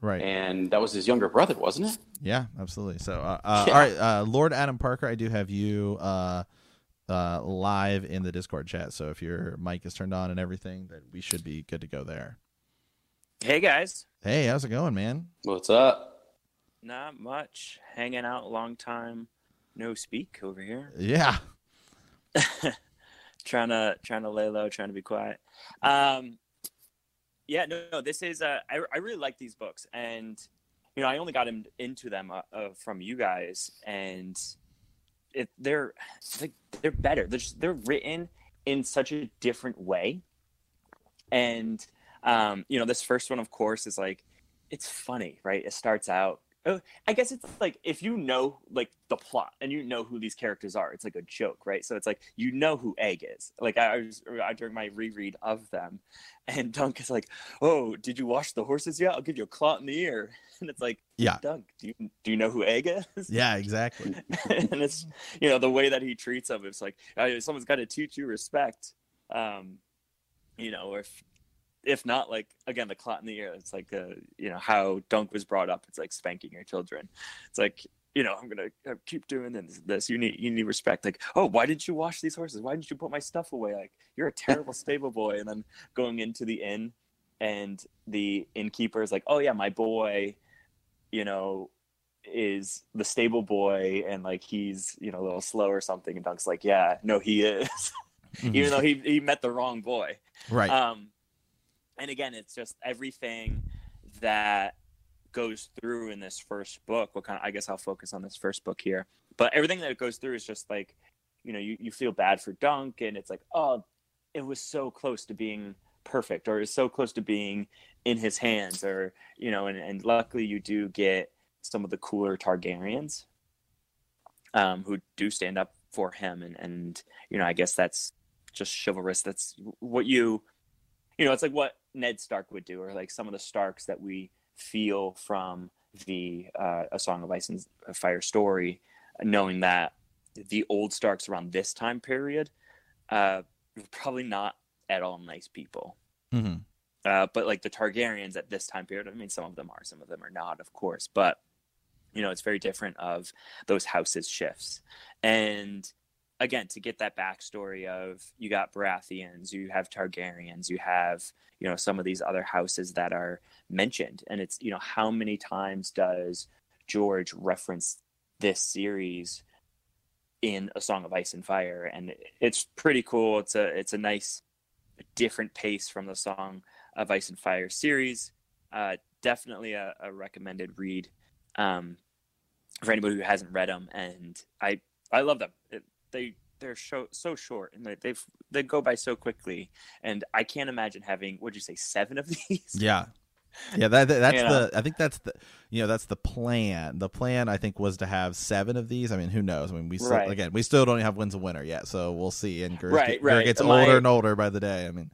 right? And that was his younger brother, wasn't it? Yeah, absolutely. So, uh, uh, yeah. all right, uh, Lord Adam Parker, I do have you uh, uh, live in the Discord chat. So if your mic is turned on and everything, that we should be good to go there. Hey guys. Hey, how's it going, man? What's up? Not much. Hanging out, long time no speak over here. Yeah. trying to trying to lay low, trying to be quiet. Um, yeah, no, no this is uh, I I really like these books, and you know I only got in, into them uh, uh, from you guys, and it they're like they're better. They're just, they're written in such a different way, and um, you know this first one, of course, is like it's funny, right? It starts out I guess it's like if you know like the plot and you know who these characters are, it's like a joke, right? So it's like you know who Egg is. Like I, was I, during my reread of them, *laughs* and Dunk is like, "Oh, did you wash the horses yet? I'll give you a clot in the ear." *laughs* And it's like, "Yeah, Dunk, do you do you know who Egg is?" Yeah, exactly. *laughs* and it's you know the way that he treats them. It's like someone's got to teach you respect. Um, you know, or if if not like again the clot in the ear it's like uh, you know how dunk was brought up it's like spanking your children. It's like you know i'm gonna uh, keep doing this, this. You need you need respect. Like oh why didn't you wash these horses? Why didn't you put my stuff away? Like you're a terrible *laughs* stable boy. And then going into the inn and the innkeeper is like oh yeah my boy you know is the stable boy and like he's you know a little slow or something. And dunk's like yeah no he is. *laughs* Even though he, he met the wrong boy. Right. Um and again, it's just everything that goes through in this first book. What kind of, I guess I'll focus on this first book here. But everything that goes through is just like, you know, you, you feel bad for Dunk and it's like, oh, it was so close to being perfect or it's so close to being in his hands or, you know, and, and luckily you do get some of the cooler Targaryens um, who do stand up for him. And, and, you know, I guess that's just chivalrous. That's what you, you know, it's like what Ned Stark would do, or like some of the Starks that we feel from the uh, A Song of Ice and Fire story, knowing that the old Starks around this time period, uh, probably not at all nice people. Mm-hmm. Uh, but like the Targaryens at this time period, I mean, some of them are, some of them are not, of course, but you know, it's very different of those houses shifts. And again to get that backstory of you got Baratheons, you have Targaryens, you have you know some of these other houses that are mentioned, and it's you know how many times does George reference this series in A Song of Ice and Fire, and it's pretty cool. It's a it's a nice different pace from the Song of Ice and Fire series. Uh, definitely a, a, recommended read um, for anybody who hasn't read them. And I I love them. They they're so so short and they they go by so quickly. And I can't imagine having what'd you say seven of *laughs* these? Yeah, yeah, that, that that's you know? the. I think that's the. You know, that's the plan. The plan, I think, was to have seven of these. I mean, who knows? I mean, we still, right. again, we still don't have Winds of Winter yet, so we'll see. And Gurr, right, right. gets older and older by the day. I mean,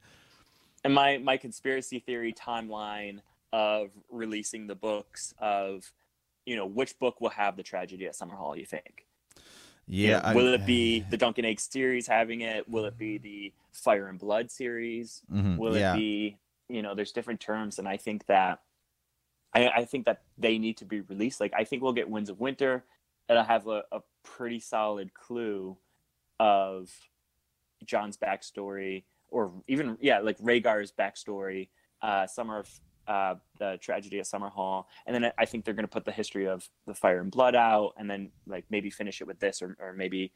and my my conspiracy theory timeline of releasing the books of, you know, which book will have the tragedy at Summerhall? You think? Yeah. You know, will it *sighs* be the Dunk and Egg series having it? Will it be the Fire and Blood series? Mm-hmm, will yeah. it be you know there's different terms and i think that I, I think that they need to be released like i think we'll get winds of winter and i have a, a pretty solid clue of jon's backstory or even yeah like Rhaegar's backstory uh summer of uh, the tragedy at Summerhall, and then I think they're going to put the history of the Fire and Blood out, and then like maybe finish it with this, or or maybe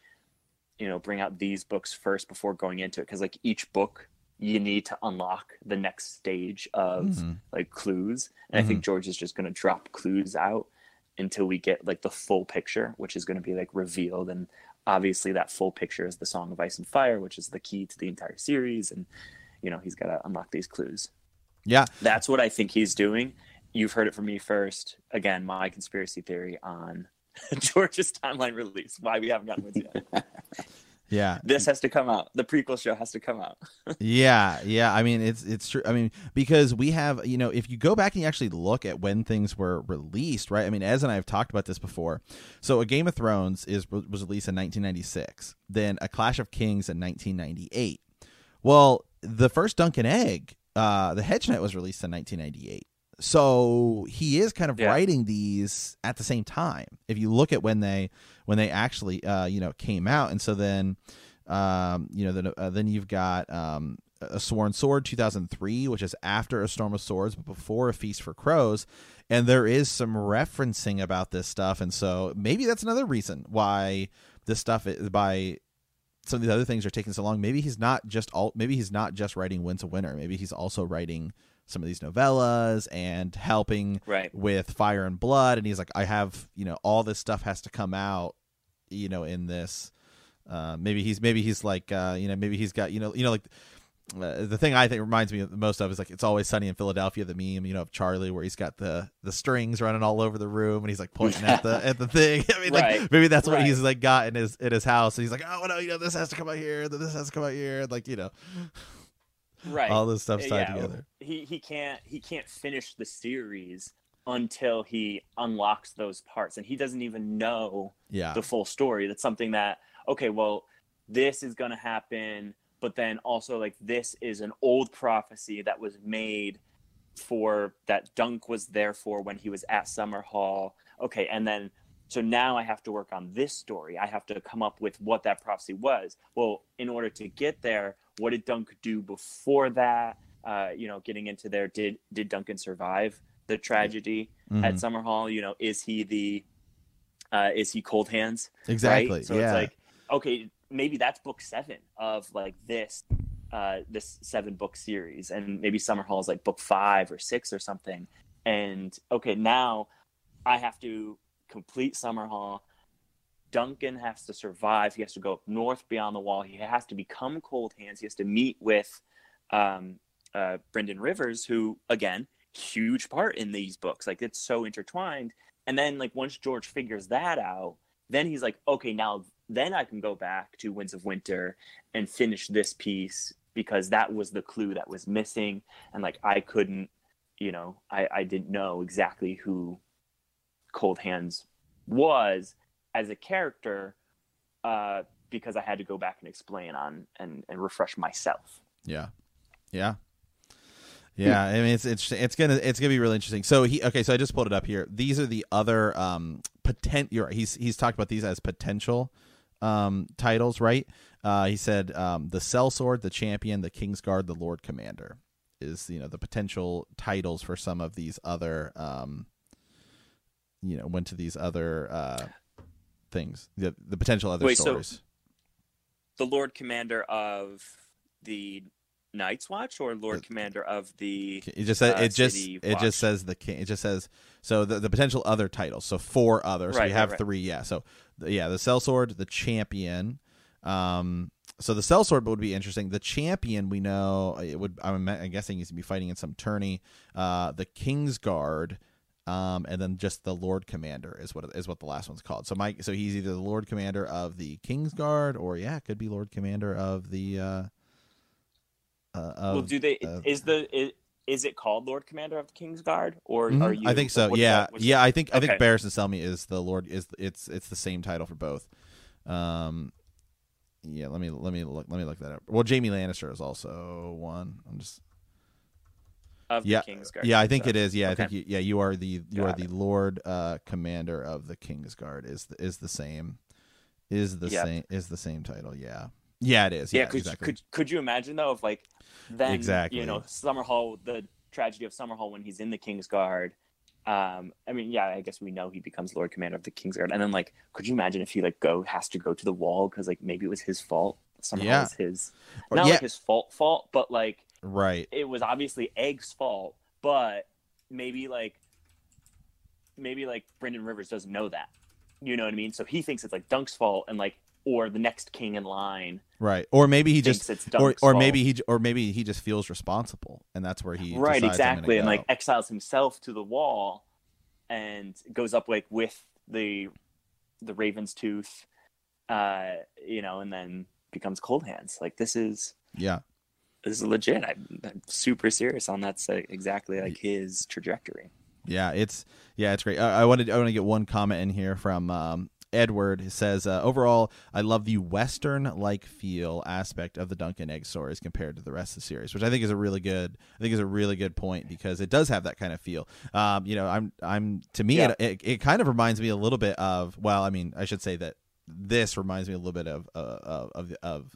you know bring out these books first before going into it, because like each book you need to unlock the next stage of mm-hmm. like clues. And mm-hmm. I think mm-hmm. George is just going to drop clues out until we get like the full picture, which is going to be like revealed. And obviously, that full picture is the Song of Ice and Fire, which is the key to the entire series. And, you know, he's got to unlock these clues. Yeah. That's what I think he's doing. You've heard it from me first. Again, my conspiracy theory on *laughs* George's timeline release, why we haven't gotten it yet. *laughs* Yeah. This has to come out. The prequel show has to come out. *laughs* yeah, yeah. I mean, it's it's true. I mean, because we have, you know, if you go back and you actually look at when things were released, right? I mean, Ez and I have talked about this before. So, A Game of Thrones is was released in 1996. Then A Clash of Kings in 1998. Well, the first Dunk and Egg, uh, The Hedge Knight was released in 1998 so he is kind of yeah. writing these at the same time. If you look at when they when they actually uh, you know came out. And so then um, you know then, uh, then you've got um, a sworn sword 2003 which is after a storm of swords but before a feast for crows. And there is some referencing about this stuff. And so maybe that's another reason why this stuff is by some of these other things are taking so long maybe he's not just all maybe he's not just writing Winds of Winter maybe he's also writing some of these novellas and helping right. with Fire and Blood. And he's like, I have, you know, all this stuff has to come out, you know, in this. Uh, maybe he's maybe he's like, uh, you know, maybe he's got, you know, you know, like uh, the thing I think reminds me the most of is like it's always sunny in Philadelphia. The meme, you know, of Charlie where he's got the the strings running all over the room and he's like pointing at the *laughs* at the thing. *laughs* I mean, right. like maybe that's what right. he's like got in his in his house. And he's like, oh no, you know, this has to come out here. This has to come out here. and Like you know right all this stuff's tied yeah, together he he can't he can't finish the series until he unlocks those parts and he doesn't even know yeah. the full story that's something that okay well this is going to happen but then also like this is an old prophecy that was made for that dunk was there for when he was at Summerhall. okay and then so now I have to work on this story. I have to come up with what that prophecy was. Well, in order to get there, what did Dunk do before that? Uh, you know, getting into there, did did Duncan survive the tragedy mm-hmm. at Summerhall? You know, is he the uh, is he cold hands? Exactly. Right? So yeah. it's like, okay, maybe that's book seven of like this uh, this seven book series, and maybe Summer Summerhall is like book five or six or something. And okay, now I have to complete Summer Summerhall. Duncan has to survive. He has to go up north beyond the wall. He has to become Cold Hands. He has to meet with um, uh, Brynden Rivers, who, again, huge part in these books. Like it's so intertwined. And then, like once George figures that out, then he's like, okay, now then I can go back to Winds of Winter and finish this piece because that was the clue that was missing. And like I couldn't, you know, I, I didn't know exactly who Cold Hands was as a character uh, because I had to go back and explain on and, and refresh myself. Yeah, yeah, yeah. I mean, it's it's it's gonna it's gonna be really interesting. So he okay. So I just pulled it up here. These are the other um potent. You're, he's he's talked about these as potential um titles, right? Uh, he said um, the Sellsword, the Champion, the Kingsguard, the Lord Commander is you know the potential titles for some of these other um you know went to these other uh, things, the the potential other Wait, stories. So the Lord Commander of the Night's Watch or Lord Commander of the? It just says uh, it just it Watch? just says the king. It just says so the, the potential other titles. So four others. So we right, have right. three. Yeah. So yeah, the sellsword, the champion. Um. So the sellsword would be interesting. The champion, we know it would. I'm, I'm guessing he's gonna be fighting in some tourney. Uh, the King's Guard. Um, and then just the Lord Commander is what is what the last one's called. So Mike, so he's either the Lord Commander of the King's Guard, or yeah, could be Lord Commander of the. Uh, uh, of, well, do they? uh, is the is, it called Lord Commander of the King's Guard or Mhm. are you? I think so. Yeah, that- yeah. I think I think Okay. Barris and Selmy is the Lord. Is it's it's the same title for both. Um, yeah. Let me let me look let me look that up. Well, Jaime Lannister is also one. I'm just of yeah the King's Guard. yeah. I think So- it is. Yeah, I think you, yeah. You are the you are Got the Lord uh, Commander of the King's Guard. Is the, is the same is the Yep. same is the same title. Yeah. Yeah, it is. Yeah, Yeah, could, exactly. could could you imagine though if like then Exactly. you know Summerhall the tragedy of Summerhall when he's in the King's Guard. Um, I mean, yeah, I guess we know he becomes Lord Commander of the King's Guard, and then like, could you imagine if he like go has to go to the wall because like maybe it was his fault. Summerhall Yeah. was his not yeah. like his fault fault, but like right. it was obviously Egg's fault, but maybe like maybe like Brynden Rivers doesn't know that. You know what I mean? So he thinks it's like Dunk's fault, and like or the next king in line Right. Or maybe he just or or maybe he or maybe he just feels responsible and that's where he right decides, "I'm gonna exactly and go." like exiles himself to the wall and goes up like with the the raven's tooth uh you know and then becomes cold hands like this is yeah. this is legit i'm, I'm super serious on that's exactly like his trajectory Yeah, it's yeah, it's great. I, I wanted I want to get one comment in here from um, Edward. Says uh, overall, I love the Western-like feel aspect of the Dunk and Egg stories compared to the rest of the series, which I think is a really good. I think is a really good point because it does have that kind of feel. Um, you know, I'm I'm to me Yeah. it, it it kind of reminds me a little bit of well, I mean, I should say that this reminds me a little bit of uh, of of. of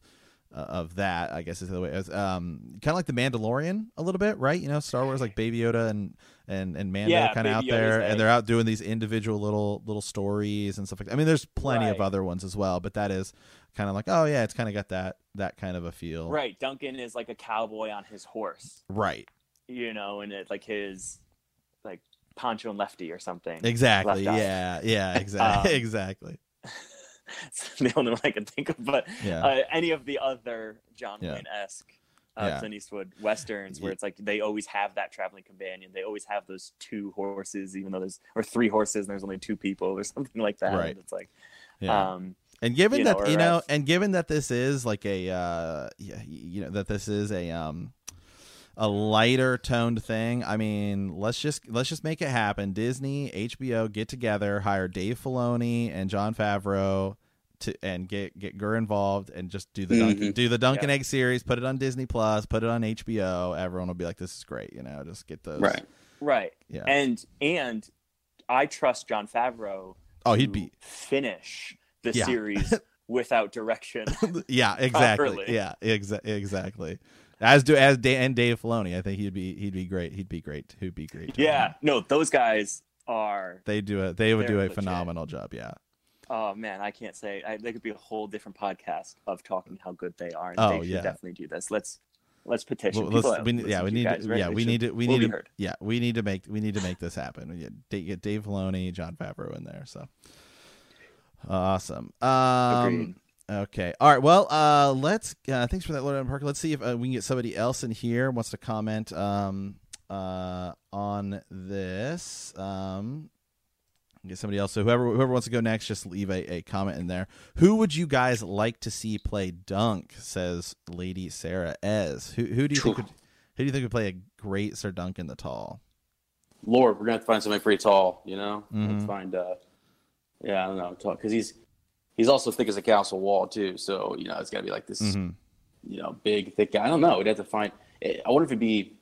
uh, of that, I guess is the way. As um, kind of like the Mandalorian, a little bit, right? You know, Star Wars, like Baby Yoda and and and Mando, Yeah, kind of out Yoda's there, there. and they're out doing these individual little little stories and stuff like. that. I mean, there's plenty of other ones as well, but that is kind of like, oh yeah, it's kind of got that that kind of a feel, right duncan is like a cowboy on his horse Right, you know and it's like his like Pancho and Lefty or something exactly, Left eye. yeah, yeah, *laughs* exactly, Um, *laughs* exactly, *laughs* it's the only one i can think of but yeah, uh, any of the other John Yeah. Wayne esque uh, Yeah. Clint Eastwood westerns, where it's like they always have that traveling companion. They always have those two horses, even though there's or three horses and there's only two people or *laughs* something like that. Right. And it's like, yeah. um, And given you know, that you or know, and given that this is like a uh, you know that this is a um a lighter toned thing. I mean, let's just let's just make it happen. Disney, HBO, get together, hire Dave Filoni and Jon Favreau to and get get Gurr involved and just do the Duncan, Mhm. do the Duncan Yeah. Egg series. Put it on Disney Plus. Put it on HBO. Everyone will be like, "This is great." You know, just get those. Right. right. Yeah. And and I trust Jon Favreau. oh, he'd to be. finish the Yeah. series *laughs* without direction. *laughs* yeah, *laughs* exactly. properly. Yeah, exa- exactly. As do as da- and Dave Filoni, I think he'd be he'd be great. He'd be great. He'd be great. yeah, no, those guys are. they do a they would do a legit. phenomenal job. Yeah. Oh man, I can't say. I, they could be a whole different podcast of talking how good they are. And Oh, they should yeah. definitely do this. Let's let's petition. Well, people let's- we, yeah, we need guys, right? yeah, we need to we we'll need to yeah we need to make we need to make this happen. We get get Dave Filoni, Jon Favreau in there. So awesome. Um, Agreed. Okay. All right. Well, uh, let's. Uh, thanks for that, Lord Adam Parker. Let's see if uh, we can get somebody else in here wants to comment um, uh, on this. Um, get somebody else. So whoever whoever wants to go next, just leave a, a comment in there. Who would you guys like to see play Dunk? Says Lady Sarah Ez. Who who do you think would who do you think would play a great Sir Duncan the Tall? Lord, we're gonna have to find somebody pretty tall. You know, Mhm. let's find. uh Yeah, I don't know, because he's he's also thick as a castle wall too. So you know, it's got to be like this, Mhm. you know, big thick guy. I don't know. We'd have to find. I wonder if it'd be.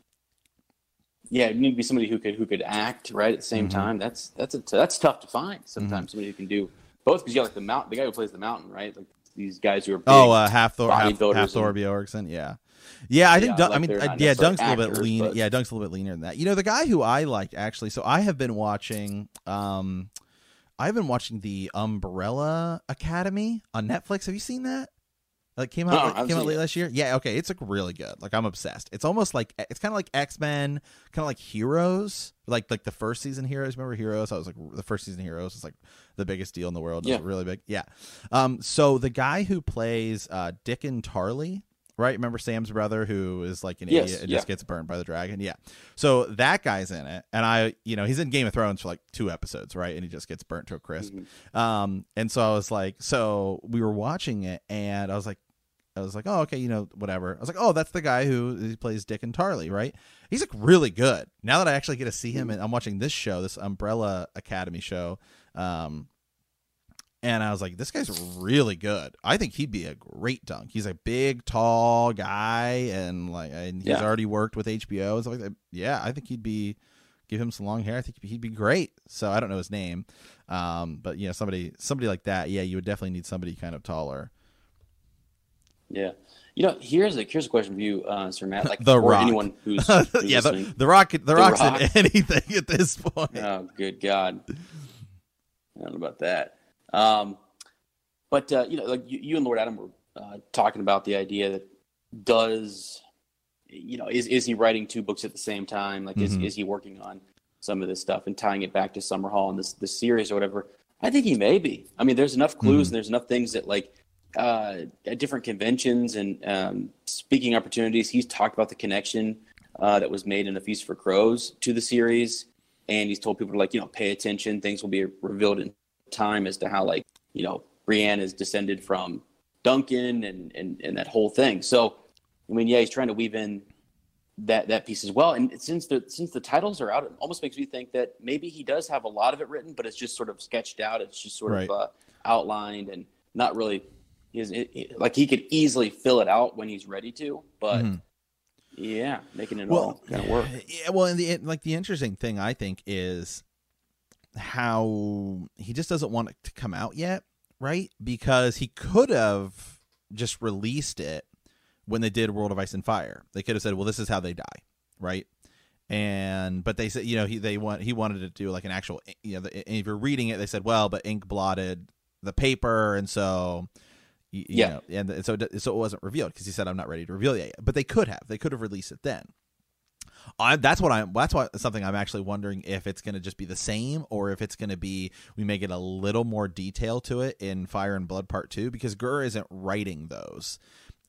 Yeah, it need to be somebody who could who could act right at the same Mhm. time. That's that's a that's tough to find. Sometimes somebody who can do both because you got like the mountain, the guy who plays the mountain, right? Like these guys who are big. Oh, uh, half Thor, half, half Thor Bjorkson, yeah, yeah. I think Yeah, Dunk, I mean, they're uh, yeah, Dunk's a little bit lean. but- Yeah, Dunk's a little bit leaner than that. You know, the guy who I liked actually. So I have been watching. um I've been watching the Umbrella Academy on Netflix. Have you seen that? Like came out No, like, came out late it. last year. Yeah, okay, it's like really good. Like I'm obsessed. It's almost like it's kind of like X Men, kind of like Heroes, like like the first season Heroes. Remember Heroes? I was like the first season Heroes was like the biggest deal in the world. Yeah. really big. Yeah. Um. So the guy who plays uh Dickon Tarley, right? Remember Sam's brother who is like an Yes, idiot and yeah. just gets burned by the dragon. Yeah. So that guy's in it, and I, you know, he's in Game of Thrones for like two episodes, right? And he just gets burnt to a crisp. Mhm. Um, and so I was like, so we were watching it, and I was like, I was like, oh, okay, you know, whatever. I was like, oh, that's the guy who he plays Dickon Tarley, right? He's like really good. Now that I actually get to see him, and I'm watching this show, this Umbrella Academy show, um, and I was like, this guy's really good. I think he'd be a great dunk. He's a big, tall guy, and like, and he's Yeah. already worked with HBO and stuff like that. Yeah, I think he'd be. Give him some long hair. I think he'd be great. So I don't know his name, um, but you know, somebody, somebody like that. Yeah, you would definitely need somebody kind of taller. Yeah. You know, here's a here's a question for you, uh, Sir Matt. *laughs* Like The Rock. anyone who's, *laughs* who's yeah, the, the rock, the, rock's Rock. in *laughs* anything at this point. Oh, good God. I don't know about that. Um, but uh, you know, like you, you and Lord Adam were uh, talking about the idea that does you know is is he writing two books at the same time? Like, Mhm. is is he working on some of this stuff and tying it back to Summerhall and this this series or whatever? I think he may be. I mean, there's enough clues Mhm. and there's enough things that like uh, at different conventions and um, speaking opportunities, he's talked about the connection uh, that was made in A Feast for Crows to the series, and he's told people to like you know pay attention. Things will be revealed in time as to how like you know Brienne is descended from Duncan and and and that whole thing. So, I mean, yeah, he's trying to weave in that that piece as well. And since the since the titles are out, it almost makes me think that maybe he does have a lot of it written, but it's just sort of sketched out. It's just sort Right. of uh, outlined and not really. He is, like he could easily fill it out when he's ready to, but Mhm. yeah, making it well, all kind of work. Yeah, well, and the like the interesting thing I think is how he just doesn't want it to come out yet, right? Because he could have just released it when they did World of Ice and Fire. They could have said, "Well, this is how they die," right? And but they said, you know, he they want he wanted to do like an actual, you know, the, and if you're reading it, they said, "Well, but ink blotted the paper," and so. You Yeah. know, and so it- so it wasn't revealed because he said I'm not ready to reveal it yet. But they could have. They could have released it then. I, that's what I'm. That's what something I'm actually wondering if it's going to just be the same, or if it's going to be we may get a little more detail to it in Fire and Blood Part Two, because Gur isn't writing those.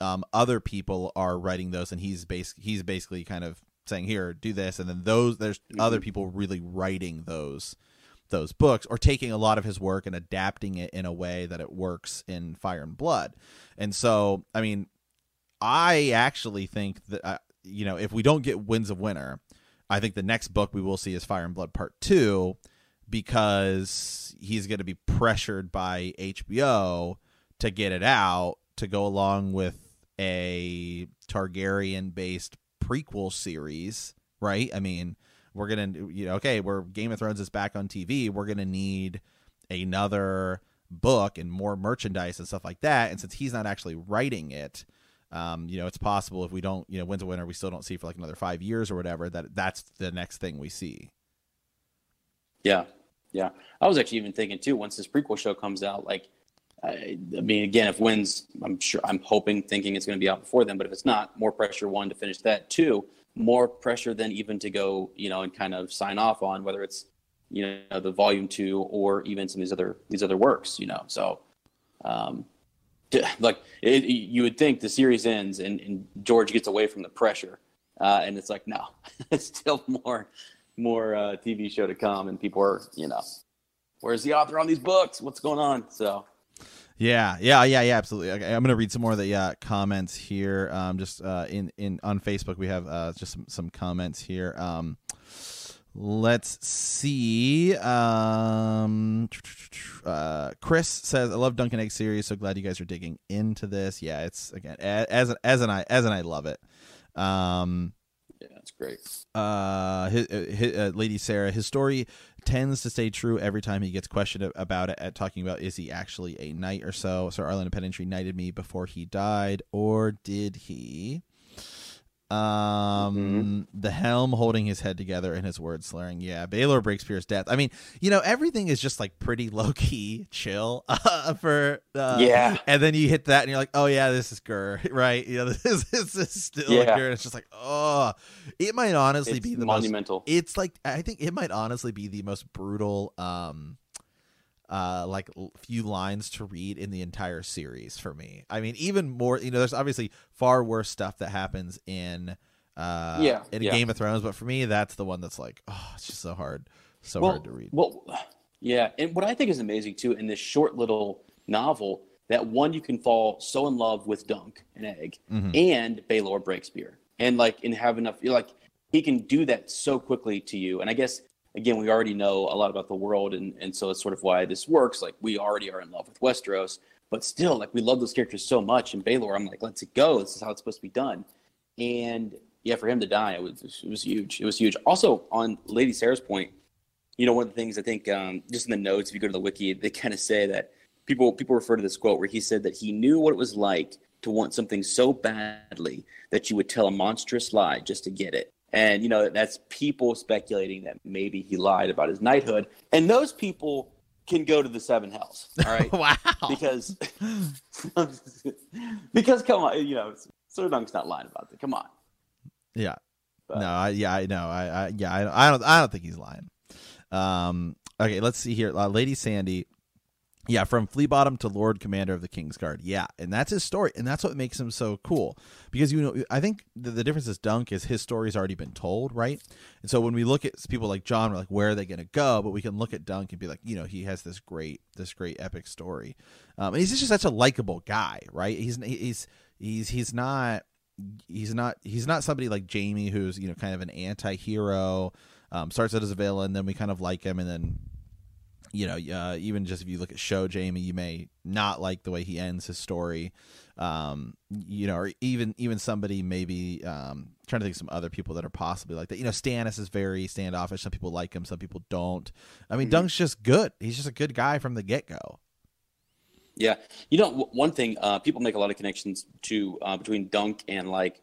Um, other people are writing those, and he's bas- he's basically kind of saying, "Here, do this," and then those there's other people really writing those those books or taking a lot of his work and adapting it in a way that it works in Fire and Blood. And so, I mean, I actually think that uh, you know if we don't get Winds of Winter, I think the next book we will see is Fire and Blood Part Two because he's going to be pressured by HBO to get it out to go along with a Targaryen based prequel series, right? I mean, we're gonna you know okay, we're Game of Thrones is back on TV. We're gonna need another book and more merchandise and stuff like that. And since he's not actually writing it, um, you know, it's possible if we don't, you know, Winds of Winter, we still don't see for like another five years or whatever. That that's the next thing we see. Yeah, yeah. I was actually even thinking too. Once this prequel show comes out, like, I, I mean, again, if wins, I'm sure, I'm hoping, thinking it's going to be out before then. But if it's not, more pressure one to finish that. Two, more pressure than even to go, you know, and kind of sign off on whether it's, you know, the volume two or even some of these other these other works. You know, so. Um, like it, you would think the series ends and, and George gets away from the pressure, uh, and it's like no, *laughs* it's still more more uh, TV show to come, and people are you know, where's the author on these books? What's going on? So Yeah, yeah, yeah, yeah, absolutely. Okay, I'm gonna read some more of the uh, comments here. Um, just uh, in in on Facebook, we have uh, just some, some comments here. Um, let's see. Um, uh, Chris says, "I love Dunk and Egg series. So glad you guys are digging into this. Yeah, it's again as an, as an I as an I love it. Um, yeah, it's great. uh, his, his, uh, Lady Sarah, his story tends to stay true every time he gets questioned about it. At talking about is he actually a knight or so? Sir Arlan of Pennytree knighted me before he died, or did he? Um, Mm-hmm. the helm holding his head together and his words slurring. Yeah, Baelor Breakspear's death. I mean, you know, everything is just like pretty low key, chill *laughs* uh, for uh, Yeah. And then you hit that, and you're like, oh yeah, this is Gur, *laughs* right? You know, *laughs* this is, this is still Yeah. Gur. It's just like, oh, it might honestly It's be the most monumental. it's like I think it might honestly be the most brutal um uh like l- few lines to read in the entire series for me. I mean even more you know there's obviously far worse stuff that happens in uh Yeah, in yeah. Game of Thrones but for me that's the one that's like oh it's just so hard so well, hard to read. Well, yeah, and what I think is amazing too in this short little novel that one you can fall so in love with Dunk and Egg Mhm. and Baelor Breakspear, and like and have enough. You're like he can do that so quickly to you, and I guess again we already know a lot about the world, and and so it's sort of why this works. Like we already are in love with Westeros, but still like we love those characters so much. And Baelor, I'm like, let's it go. This is how it's supposed to be done. And yeah, for him to die, it was it was huge. It was huge. Also, on Lady Sarah's point, you know, one of the things I think, um, just in the notes, if you go to the wiki, they kind of say that people people refer to this quote where he said that he knew what it was like to want something so badly that you would tell a monstrous lie just to get it. And you know, that's people speculating that maybe he lied about his knighthood, and those people can go to the seven hells. All right, *laughs* wow. because *laughs* because come on, you know, Sir Dunk's not lying about that. Come on. Yeah. But- no, I yeah, I know. I, I yeah, I, I don't I don't think he's lying. Um okay, let's see here. Uh, Lady Sandy yeah, from Flea Bottom to Lord Commander of the King's Guard. Yeah, and that's his story, and that's what makes him so cool. Because you know, I think the, the difference is Dunk is his story's already been told, right? And so when we look at people like Jon, we're like, where are they going to go? But we can look at Dunk and be like, you know, he has this great, this great epic story, um, and he's just such a likable guy, right? He's he's he's he's not he's not he's not somebody like Jaime who's you know kind of an anti-hero um, starts out as a villain then we kind of like him and then you know uh, even just if you look at show Jaime you may not like the way he ends his story. Um, you know or even even somebody maybe um, trying to think of some other people that are possibly like that. You know Stannis is very standoffish. Some people like him some people don't. I mean Mhm. Dunk's just good. He's just a good guy from the get-go. Yeah, you know, w- one thing uh, people make a lot of connections to uh, between Dunk and like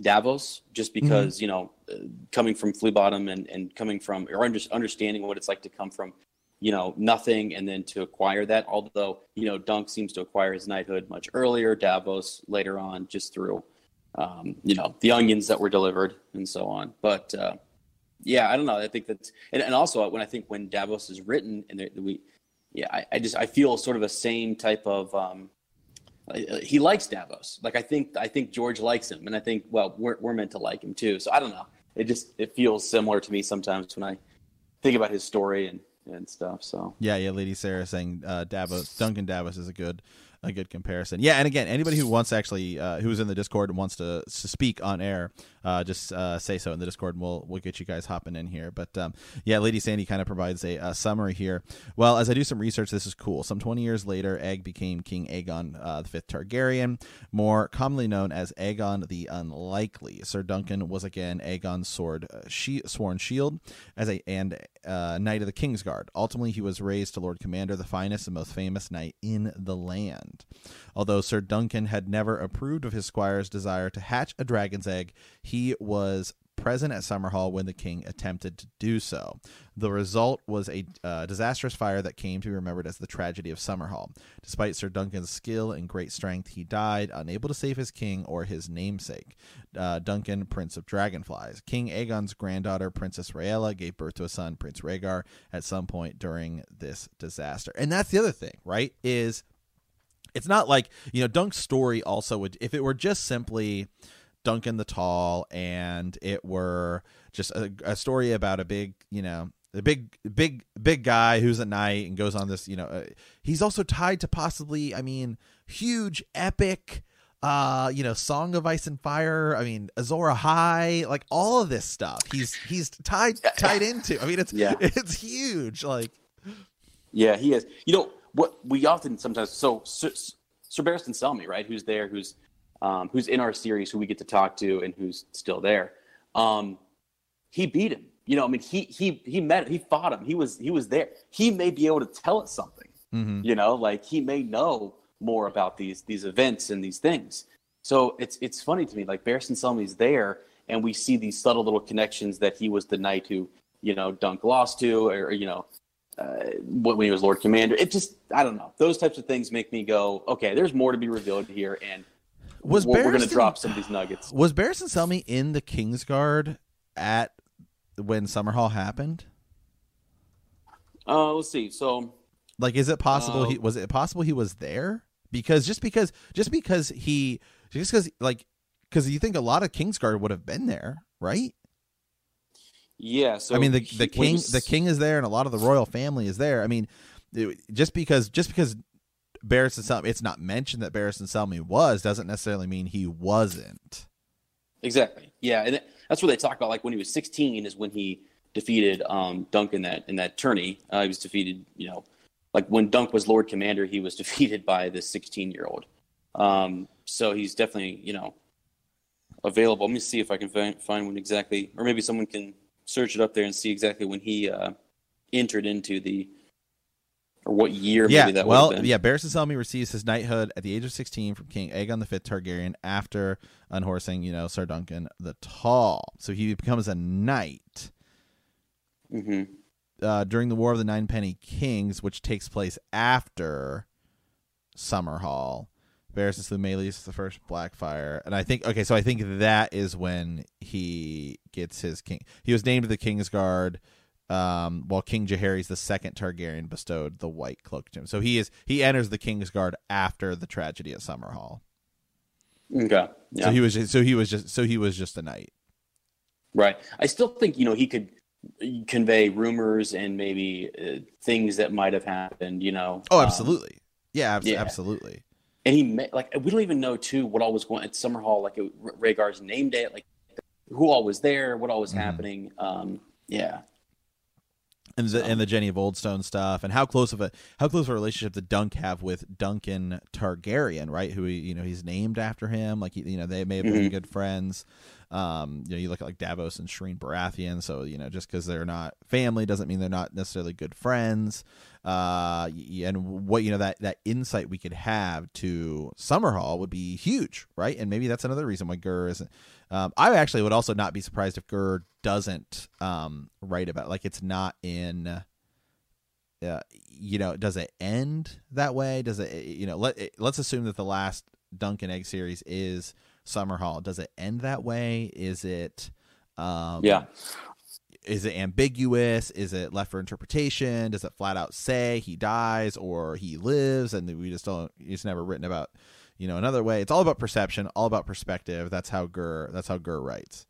Davos, just because you know, uh, coming from Flea Bottom and and coming from or under, understanding what it's like to come from, you know, nothing and then to acquire that. Although you know, Dunk seems to acquire his knighthood much earlier. Davos later on, just through, um, you know, the onions that were delivered and so on. But uh, yeah, I don't know. I think that's and, and also when I think when Davos is written and there, we yeah, I, I just I feel sort of a same type of um, uh, he likes Davos. Like I think I think George likes him, and I think well we're we're meant to like him too. So I don't know. It just it feels similar to me sometimes when I think about his story and and stuff. So Yeah, yeah, Lady Sarah saying uh, Davos, Duncan Davos is a good, a good comparison. Yeah, and again, anybody who wants actually, uh, who's in the Discord and wants to, to speak on air, uh, just uh, say so in the Discord, and we'll we'll get you guys hopping in here. But um, yeah, Lady Sandy kind of provides a, uh summary here. Well, as I do some research, this is cool. Some twenty years later, Egg became King Aegon uh, the Fifth Targaryen, more commonly known as Aegon the Unlikely. Sir Duncan was again Aegon's sword, uh, she, sworn shield, as a and uh, knight of the Kingsguard. Ultimately, he was raised to Lord Commander, the finest and most famous knight in the land. Although Sir Duncan had never approved of his squire's desire to hatch a dragon's egg, he was present at Summerhall when the king attempted to do so. The result was a uh, disastrous fire that came to be remembered as the tragedy of Summerhall. Despite Sir Duncan's skill and great strength, he died unable to save his king or his namesake, uh, Duncan, Prince of Dragonflies. King Aegon's granddaughter, Princess Rhaella, gave birth to a son, Prince Rhaegar, at some point during this disaster. And that's the other thing, right? Is it's not like you know Dunk's story also would if it were just simply Duncan the Tall and it were just a, a story about a big you know a big big big guy who's a knight and goes on this you know uh, he's also tied to possibly I mean huge epic uh you know song of ice and fire i mean Azor Ahai like all of this stuff he's he's tied tied into i mean it's Yeah. *laughs* it's huge like yeah, he is. You know what we often sometimes so Sir, Sir Barristan Selmy, right? Who's there? Who's um, who's in our series? Who we get to talk to and who's still there? Um, he beat him. You know, I mean, he he he met he fought him. He was he was there. He may be able to tell us something. mhm. You know, like he may know more about these these events and these things. So it's it's funny to me, like Barristan Selmy's there, and we see these subtle little connections that he was the knight who, you know, Dunk lost to, or, you know, when he was Lord Commander. It just, I don't know. Those types of things make me go, okay, there's more to be revealed here, and Was we're, we're going to drop some of these nuggets. Was Barristan Selmy in the Kingsguard at when Summerhall happened? Uh, let's see. So Like, is it possible he Um, was it possible he was there? Because just because just because he just because like because you think a lot of Kingsguard would have been there, right? Yeah, so I mean, the the king was- the king is there, and a lot of the royal family is there. I mean, it- just because just because Barristan Selmy, it's not mentioned that Barristan Selmy was doesn't necessarily mean he wasn't. Exactly. Yeah, and that's what they talk about. Like when he was 16 is when he defeated um, Dunk in that in that tourney. Uh, he was defeated. You know, like when Dunk was Lord Commander, he was *laughs* defeated by this 16 year old. Um, so he's definitely you know available. Let me see if I can find find when exactly, or maybe someone can search it up there and see exactly when he uh, entered into the or what year yeah, maybe that would well, yeah. Barristan Selmy receives his knighthood at the age of 16 from King Aegon the Fifth Targaryen after unhorsing, you know, Sir Duncan the Tall. So he becomes a knight. hmm uh, during the War of the Nine Penny Kings, which takes place after Summerhall. Barristan slew Maelys the first Blackfire, and I think okay, so I think that is when he gets his king. He was named the Kingsguard, um, while King Jaehaerys the second Targaryen bestowed the White Cloak to him. So he is he enters the Kingsguard after the tragedy at Summerhall. Okay. Yeah. So he was just, so he was just so he was just a knight. Right. I still think you know he could convey rumors and maybe uh, things that might have happened. You know. Oh, Um, absolutely. yeah, abs- yeah. absolutely. And he may, like we don't even know too what all was going at Summerhall. Like it, Rhaegar's name day, like who all was there, what all was Mhm. happening. Um, yeah. And the and the Jenny of Oldstone stuff, and how close of a how close of a relationship did Dunk have with Duncan Targaryen, right? Who he, you know he's named after him. Like he, you know they may have been Mhm. good friends. Um, you know you look at like Davos and Shireen Baratheon. So you know just because they're not family doesn't mean they're not necessarily good friends. Uh, and what you know that that insight we could have to Summerhall would be huge, right? And maybe that's another reason why Gurr isn't. Um, I actually would also not be surprised if Gurr doesn't um, write about like it's not in. Uh, you know, does it end that way? Does it? You know, let let's assume that the last Dunk and Egg series is Summerhall. Does it end that way? Is it? Um, Yeah. Is it ambiguous? Is it left for interpretation? Does it flat out say he dies or he lives, and we just don't? It's never written about, you know, another way. It's all about perception, all about perspective. That's how Gurr. That's how Gurr writes.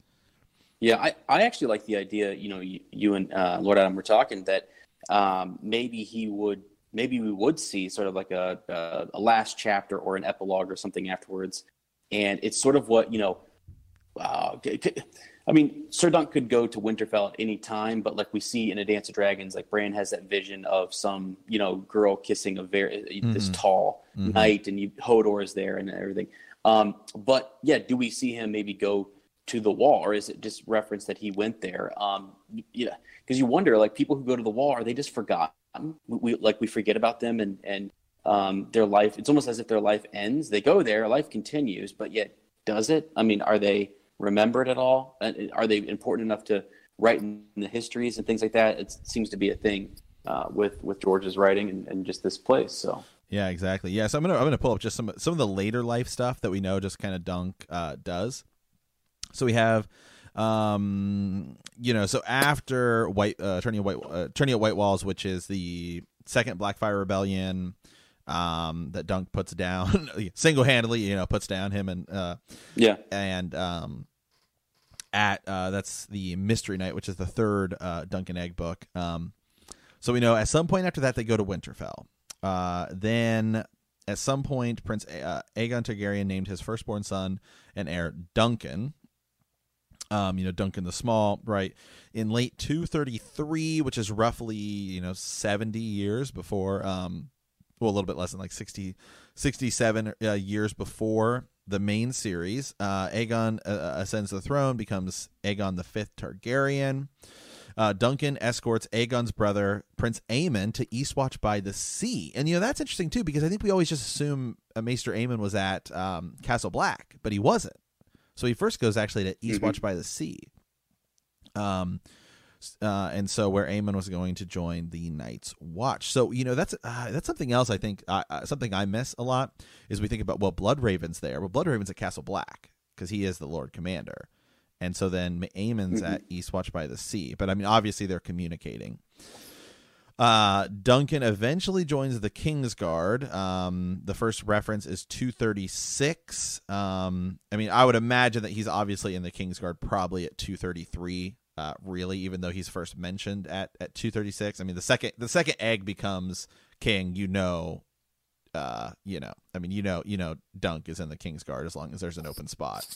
Yeah, I, I actually like the idea. You know, you, you and uh, Lord Adam were talking that um, maybe he would, maybe we would see sort of like a, a a last chapter or an epilogue or something afterwards, and it's sort of what you know. Uh, I mean, Sir Dunk could go to Winterfell at any time, but like we see in A Dance of Dragons, like Bran has that vision of some you know girl kissing a very this Mhm. tall Mhm. knight, and you Hodor is there and everything. Um, but yeah, do we see him maybe go to the wall, or is it just reference that he went there? Um, yeah, because you wonder, like people who go to the wall, are they just forgotten? We, we like we forget about them and and um, their life. It's almost as if their life ends. They go there, life continues, but yet does it? I mean, are they remembered at all? And Are they important enough to write in the histories and things like that? It seems to be a thing uh, with with George's writing and, and just this place. So Yeah, exactly. Yeah, so I'm gonna I'm gonna pull up just some some of the later life stuff that we know just kind of Dunk uh, does. So we have, um, you know, so after White uh, a tourney at White uh, a tourney at White Walls, which is the second Blackfire Rebellion, um, that Dunk puts down *laughs* single handedly, you know, puts down him and uh, yeah, and um, at uh, that's the Mystery Knight, which is the third uh, Dunk and Egg book. Um, so we know at some point after that they go to Winterfell. Uh, then at some point, Prince uh, Aegon Targaryen named his firstborn son and heir Duncan. Um, you know Duncan the Small, right? In late 233, which is roughly you know 70 years before, um, well, a little bit less than like 60, 67 uh, years before the main series. Uh, Aegon uh, ascends the throne, becomes Aegon the Fifth Targaryen. Uh, Duncan escorts Aegon's brother, Prince Aemon, to Eastwatch by the Sea. And, you know, that's interesting, too, because I think we always just assume uh, Maester Aemon was at um, Castle Black, but he wasn't. So he first goes actually to Eastwatch mm-hmm. by the Sea. Um, uh, and so where Aemon was going to join the Night's Watch. So you know that's uh, that's something else I think uh, uh something I miss a lot is we think about well Blood Raven's there, well Blood Raven's at Castle Black because he is the Lord Commander, and so then Aemon's mm-hmm. at Eastwatch by the Sea. But I mean, obviously they're communicating. Uh, Duncan eventually joins the Kingsguard. Um, the first reference is 236. Um, I mean, I would imagine that he's obviously in the Kingsguard probably at 233. Uh, really, even though he's first mentioned at, at 236. I mean, the second the second egg becomes king, you know, uh, you know, I mean, you know, you know, Dunk is in the king's guard as long as there's an open spot.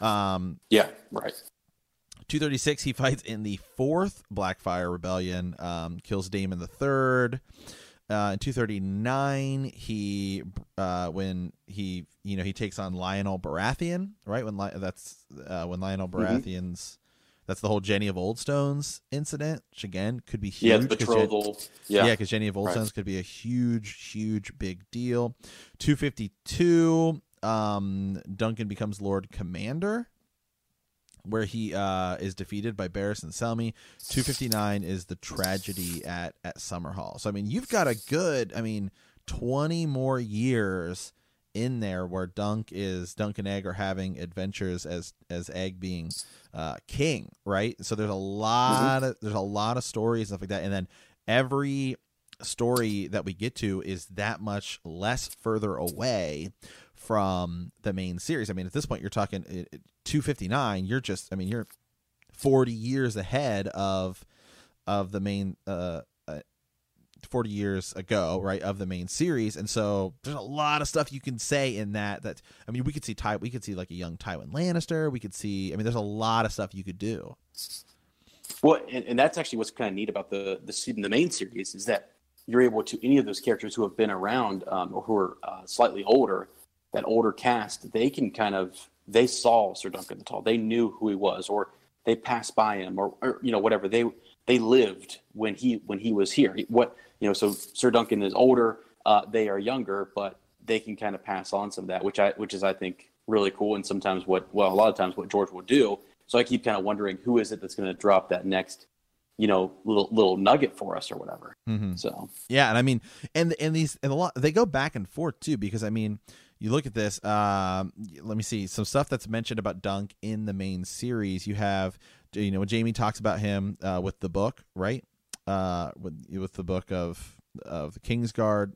Um, yeah, right. 236, he fights in the fourth blackfire Rebellion, um, kills Daemon the third. Uh, in 239, he uh, when he you know he takes on Lyonel Baratheon, right? When Li- that's uh, when Lyonel mm-hmm. Baratheon's. That's the whole Jenny of Oldstones incident, which again could be huge. Yeah, betrothal. Jen- yeah, yeah, because Jenny of Oldstones right. could be a huge, huge, big deal. 252, um, Duncan becomes Lord Commander where he uh, is defeated by Barristan Selmy. 259 is the tragedy at at Summerhall. So I mean, you've got a good, I mean, 20 more years in there where Dunk is Dunk and Egg are having adventures as as Egg being uh, king, right? So there's a lot of there's a lot of stories stuff like that, and then every story that we get to is that much less further away from the main series. I mean, at this point, you're talking 259. You're just, I mean, you're 40 years ahead of of the main uh, uh 40 years ago, right, of the main series. And so there's a lot of stuff you can say in that that I mean, we could see Ty we could see like a young Tywin Lannister, we could see I mean, there's a lot of stuff you could do. Well, and, and that's actually what's kind of neat about the the the main series is that you're able to any of those characters who have been around um, or who are uh, slightly older that older cast, they can kind of they saw Sir Duncan the Tall. They knew who he was, or they passed by him, or, or you know whatever. They they lived when he when he was here. What you know, so Sir Duncan is older. Uh, they are younger, but they can kind of pass on some of that, which I which is I think really cool. And sometimes what well a lot of times what George will do. So I keep kind of wondering who is it that's going to drop that next you know little little nugget for us or whatever mm-hmm. so yeah and i mean and and these and a lot they go back and forth too because i mean you look at this. Um, let me see some stuff that's mentioned about Dunk in the main series. You have, you know, jamie talks about him uh, with the book, right? Uh, with with the book of of the Kingsguard.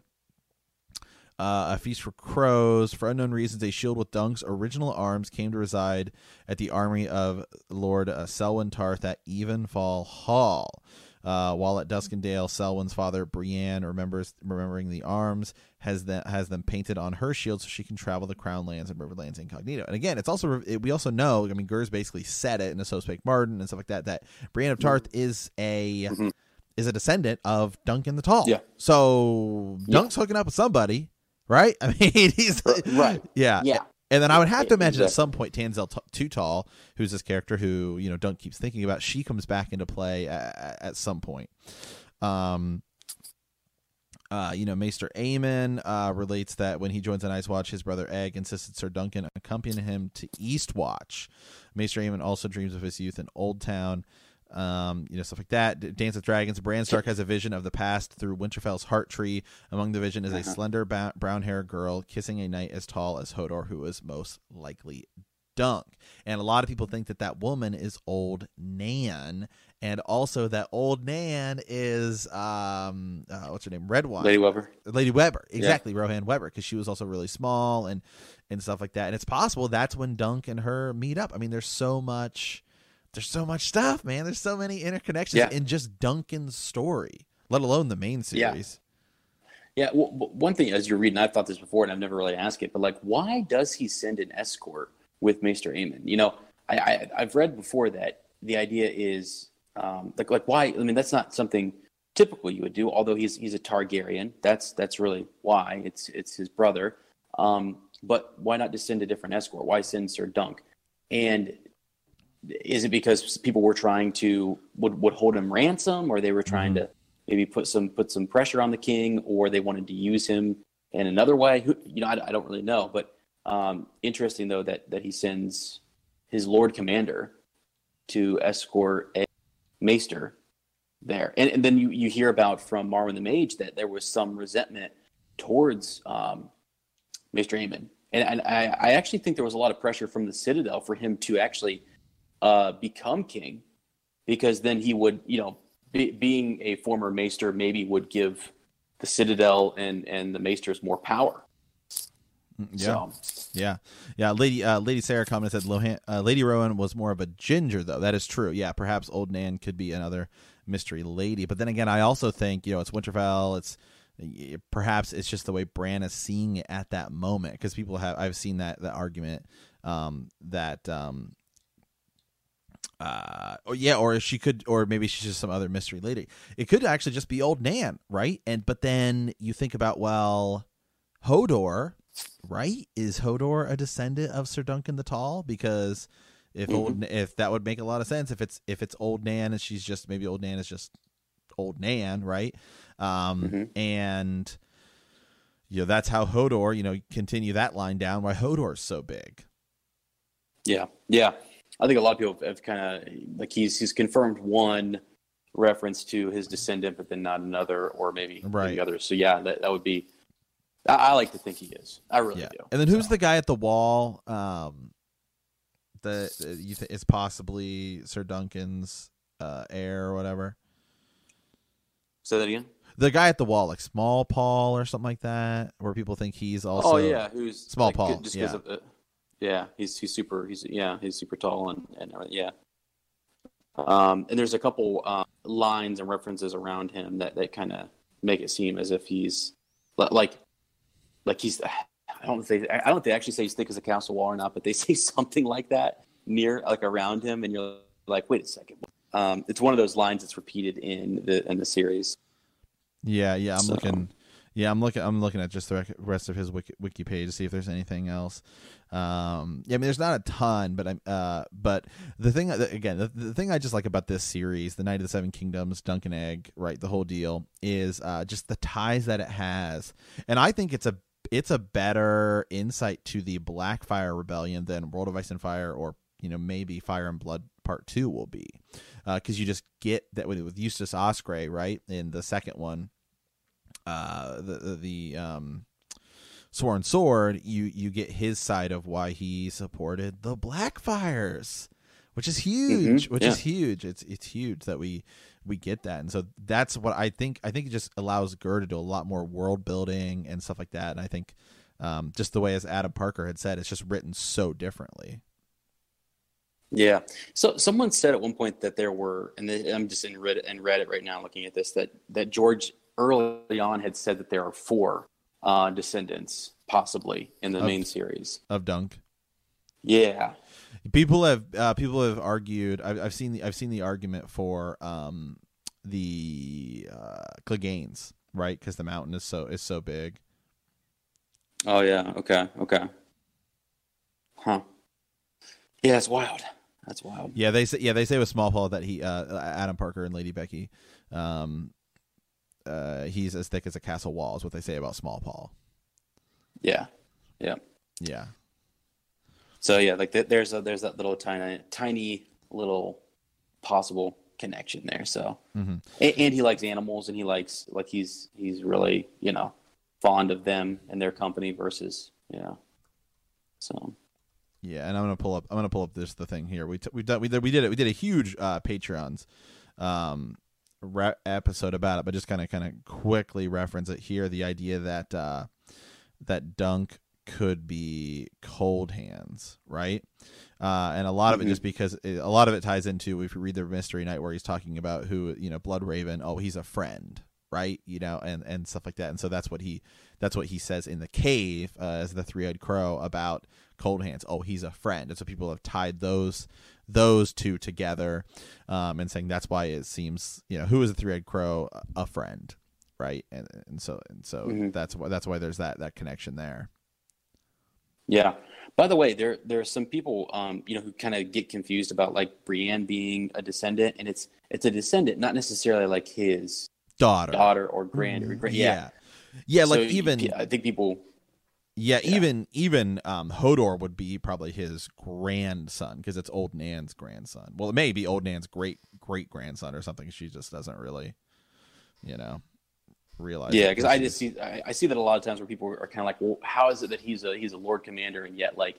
Uh, a feast for crows. For unknown reasons, a shield with Dunk's original arms came to reside at the army of Lord uh, Selwyn Tarth at Evenfall Hall. Uh, while at Duskendale, Selwyn's father, Brienne, remembers remembering the arms, has that has them painted on her shield so she can travel the Crown Lands and Riverlands incognito. And again, it's also it, we also know. I mean, Gers basically said it in the So Spake Martin and stuff like that. That Brienne of Tarth is a mm-hmm. Is a descendant of Duncan the Tall. Yeah. So Dunk's yeah. hooking up with somebody, right? *laughs* I mean, he's right. Yeah. Yeah. And then I would have to imagine exactly. at some point Tanselle T- Too Tall, who's this character who you know Dunk keeps thinking about, she comes back into play at, at some point. Um, uh, you know, Maester Aemon uh, relates that when he joins the Night's Watch, his brother Egg insisted Sir Duncan accompany him to Eastwatch. Maester Aemon also dreams of his youth in Old Oldtown um, you know, stuff like that. Dance with Dragons. Bran Stark has a vision of the past through Winterfell's heart tree. Among the vision is a uh-huh. slender ba- brown haired girl kissing a knight as tall as Hodor, who is most likely Dunk. And a lot of people think that that woman is Old Nan, and also that Old Nan is um, uh, what's her name, Redwyne, Lady Webber, Lady Webber. exactly, yeah. Rohanne Webber, because she was also really small and and stuff like that. And it's possible that's when Dunk and her meet up. I mean, there's so much there's so much stuff, man. There's so many interconnections yeah. in just Duncan's story, let alone the main series. Yeah. yeah well, one thing as you're reading, I've thought this before, and I've never really asked it, but like, why does he send an escort with Maester Aemon? You know, I, I have read before that the idea is um, like like why? I mean, that's not something typical you would do. Although he's he's a Targaryen, that's that's really why. It's it's his brother. Um, but why not just send a different escort? Why send Sir Dunk? And is it because people were trying to would would hold him ransom, or they were trying Mhm. to maybe put some put some pressure on the king, or they wanted to use him in another way? Who, you know, I, I don't really know. But um, interesting though that that he sends his Lord Commander to escort a maester there, and, and then you you hear about from Marwyn the Mage that there was some resentment towards um, Maester Aemon. And, and I, I actually think there was a lot of pressure from the Citadel for him to actually uh, become king, because then he would, you know, be, being a former maester, maybe would give the Citadel and and the maesters more power. Mm, Yeah. So, Yeah, yeah. Lady uh, Lady Sarah commented said Lohan, uh, Lady Rowan was more of a ginger, though. That is true. Yeah, perhaps Old Nan could be another mystery lady. But then again, I also think you know it's Winterfell. It's perhaps it's just the way Bran is seeing it at that moment because people have I've seen that that argument um, that um, uh or yeah or she could or maybe she's just some other mystery lady it could actually just be old nan right and but then you think about well hodor right is hodor a descendant of sir duncan the tall because if Mhm. old if that would make a lot of sense if it's if it's old nan and she's just maybe old nan is just old nan right um Mhm. and you know that's how hodor you know continue that line down why hodor's so big yeah, yeah. I think a lot of people have kind of like he's he's confirmed one reference to his descendant, but then not another, or maybe Right. maybe others. So yeah, that, that would be. I, I like to think he is. I really yeah do. and then who's So. the guy at the wall um the the- you think is possibly sir duncan's uh heir or whatever Say that again. the guy at the wall like small paul or something like that where people think he's also oh yeah, who's Small like, Paul, Just yeah. because of uh, yeah, he's he's super. He's yeah, he's super tall and and yeah. Um, and there's a couple uh, lines and references around him that that kind of make it seem as if he's like like he's. I don't think I don't think they actually say he's thick as a castle wall or not, but they *laughs* say something like that near like around him, and you're like, wait a second. Um, it's one of those lines that's repeated in the in the series. Yeah, yeah, I'm So- looking. Yeah, I'm looking. I'm looking at just the rest of his wiki, wiki page to see if there's anything else. Um, yeah, I mean, there's not a ton, but I'm. Uh, but the thing again, the, the thing I just like about this series, the Knight of the Seven Kingdoms, Dunk and Egg, right, the whole deal is uh, just the ties that it has, and I think it's a it's a better insight to the Blackfire Rebellion than World of Ice and Fire or you know maybe Fire and Blood Part Two will be, because you just get that with with Eustace Osgrey, right, in the second one uh the the, um sworn sword you you get his side of why he supported the blackfires which is huge Mhm, which yeah. is huge. It's it's huge that we we get that. And so that's what i think i think it just allows Gur to do a lot more world building and stuff like that. And i think um just the way as adam parker had said it's just written so differently. Yeah. So someone said at one point that there were, and I'm just in Reddit and Reddit right now looking at this, that that George early on had said that there are four uh, descendants possibly in the Of- main series. of dunk Yeah. people have uh, people have argued I've, I've seen the I've seen the argument for um the uh Cleganes right because the mountain is so is so big Oh yeah. Okay. Okay. Huh. Yeah, it's wild. That's wild. yeah they say yeah they say with small paul that he uh Adam Parker and Lady Becky um uh he's as thick as a castle wall is what they say about small paul Yeah. Yeah. yeah So yeah, like th- there's a, there's that little tiny tiny little possible connection there. So mm-hmm. and, and he likes animals and he likes like he's he's really you know fond of them and their company versus you know so Yeah, and I'm gonna pull up. I'm gonna pull up this the thing here. We t- we done we did we did it. We did a huge uh, Patreons um, re- episode about it, but just kind of kind of quickly reference it here. The idea that uh, that Dunk could be cold hands, right? Uh, and a lot of it Mhm. just because it, a lot of it ties into if you read the Mystery Knight where he's talking about who you know Blood Raven. Oh, he's a friend, right? You know, and and stuff like that. And so that's what he that's what he says in the cave uh, as the three eyed crow about cold hands oh he's a friend and so people have tied those those two together um, and saying that's why it seems you know who is a three-eyed crow a friend right and and so and so Mhm. that's why that's why there's that that connection there Yeah. By the way, there there are some people, um, you know, who kind of get confused about like Brienne being a descendant, and it's it's a descendant, not necessarily like his daughter, daughter or grand or grand. Yeah, yeah, yeah like even I think people. Yeah, yeah, even even um, Hodor would be probably his grandson because it's Old Nan's grandson. Well, it may be Old Nan's great great grandson or something. She just doesn't really, you know realize. Yeah, because I just see I, I, see that a lot of times where people are kind of like, well, how is it that he's a he's a Lord Commander and yet like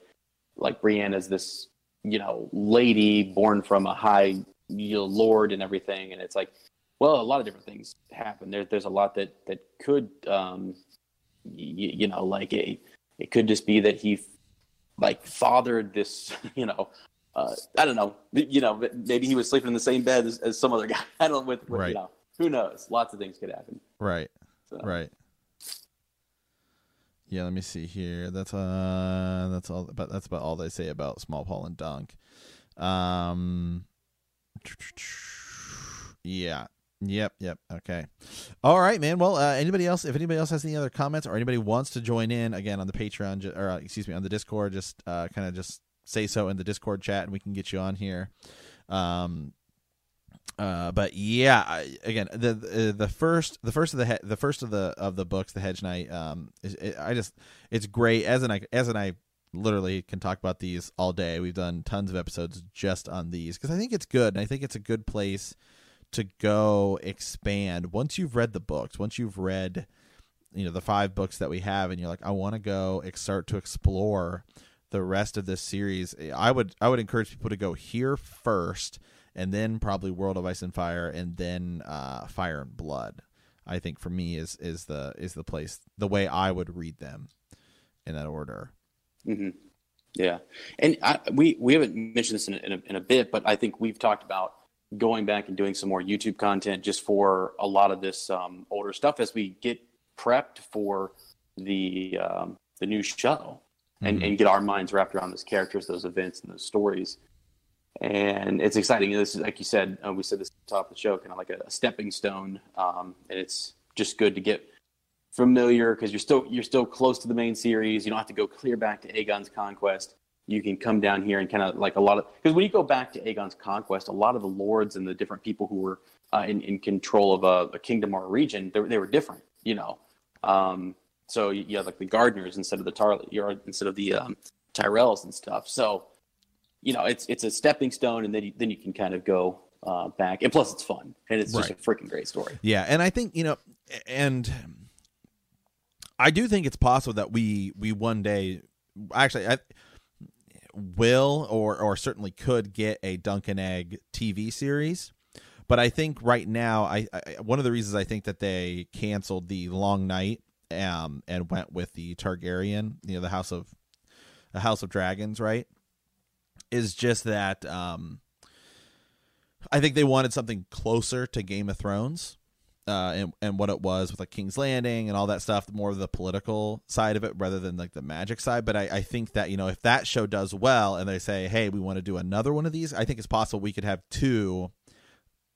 like Brienne is this you know lady born from a high you know, lord and everything, and it's like, well, a lot of different things happen. There's there's a lot that that could um you, you know like a it could just be that he like fathered this *laughs* you know uh, I don't know. You know, maybe he was sleeping in the same bed as, as some other *laughs* guy. I don't know. With, with right. you know, who knows? Lots of things could happen. Right. So. Right. Yeah, let me see here. That's uh that's all but that's about all they say about Small Paul and Dunk. Um *tsk* Yeah. Yep, yep. Okay. All right, man. Well, uh, anybody else if anybody else has any other comments or anybody wants to join in again on the Patreon or uh, excuse me, on the Discord, just uh kind of just say so in the Discord chat and we can get you on here. Um uh, but yeah, again, the, the the first the first of the he- the first of the of the books, the Hedge Knight. Um, is, it, I just it's great. As and I as and I literally can talk about these all day. We've done tons of episodes just on these because I think it's good, and I think it's a good place to go expand once you've read the books. Once you've read, you know, the five books that we have, and you're like, I want to go start to explore the rest of this series. I would I would encourage people to go here first and then probably World of Ice and Fire, and then uh, Fire and Blood. I think for me is is the is the place the way I would read them in that order. Mm-hmm. Yeah, and I, we we haven't mentioned this in in a, in a bit, but I think we've talked about going back and doing some more YouTube content just for a lot of this um, older stuff as we get prepped for the um, the new show and, mm-hmm. and get our minds wrapped around those characters, those events, and those stories and it's exciting. This is like you said, uh, we said this at the top of the show, kind of like a, a stepping stone, um, and it's just good to get familiar because you're still you're still close to the main series. You don't have to go clear back to Aegon's conquest. You can come down here and kind of like a lot of because when you go back to Aegon's conquest, a lot of the lords and the different people who were uh, in, in control of a, a, kingdom or a region, they, they were different, you know. Um, so you, you have like the Gardeners instead of the Tar, instead of the um, Tyrells and stuff. So you know, it's it's a stepping stone, and then you, then you can kind of go uh, back. And plus, it's fun, and it's right. just a freaking great story. Yeah, and I think you know, and I do think it's possible that we we one day actually I will or or certainly could get a Dunk and Egg TV series. But I think right now, I, I one of the reasons I think that they canceled the Long Night um, and went with the Targaryen, you know, the House of the House of Dragons, right? is just that um, I think they wanted something closer to Game of Thrones. Uh, and and what it was with like King's Landing and all that stuff, more of the political side of it rather than like the magic side. But I, I think that you know if that show does well and they say, hey, we want to do another one of these, I think it's possible we could have two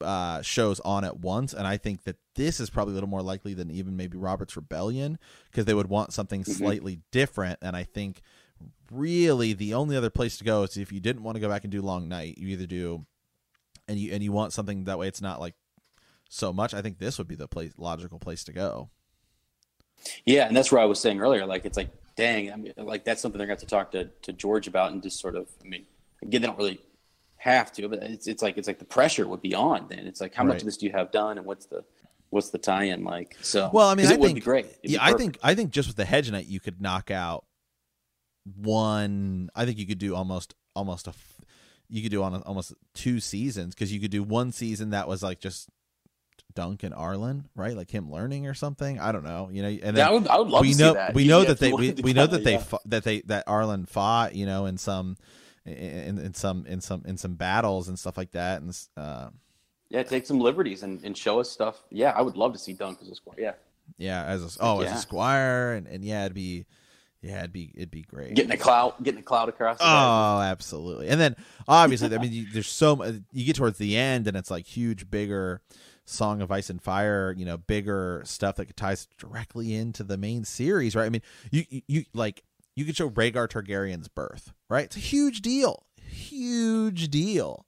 uh, shows on at once. And I think that this is probably a little more likely than even maybe Robert's Rebellion because they would want something mm-hmm. slightly different. And I think really the only other place to go is if you didn't want to go back and do long night you either do and you and you want something that way it's not like so much i think this would be the place logical place to go yeah and that's where i was saying earlier like it's like dang I mean, like that's something they're going to have to talk to, to george about and just sort of i mean again they don't really have to but it's, it's like it's like the pressure would be on then it's like how right. much of this do you have done and what's the what's the tie-in like so well i mean i it think be great It'd yeah i think i think just with the hedge knight you could knock out one. I think you could do almost almost a. You could do on almost two seasons because you could do one season that was like just Dunk and Arlan, right? Like him learning or something. I don't know, you know. And then yeah, I would, I would love we know, that. We know that they we, we know that they yeah. that they that Arlan fought, you know, in some in, in some in some in some battles and stuff like that, and uh, yeah, take some liberties and, and show us stuff. Yeah, I would love to see Dunk as a squire. Yeah, yeah, as a, oh yeah. as a squire, and, and yeah, it'd be yeah, it'd be it'd be great. Getting a cloud, getting a cloud across. oh, absolutely. And then obviously, I mean, you, there's so you get towards the end, and it's like huge, bigger Song of Ice and Fire. You know, bigger stuff that ties directly into the main series, right? I mean, you you, like you could show Rhaegar Targaryen's birth, right? It's a huge deal, huge deal.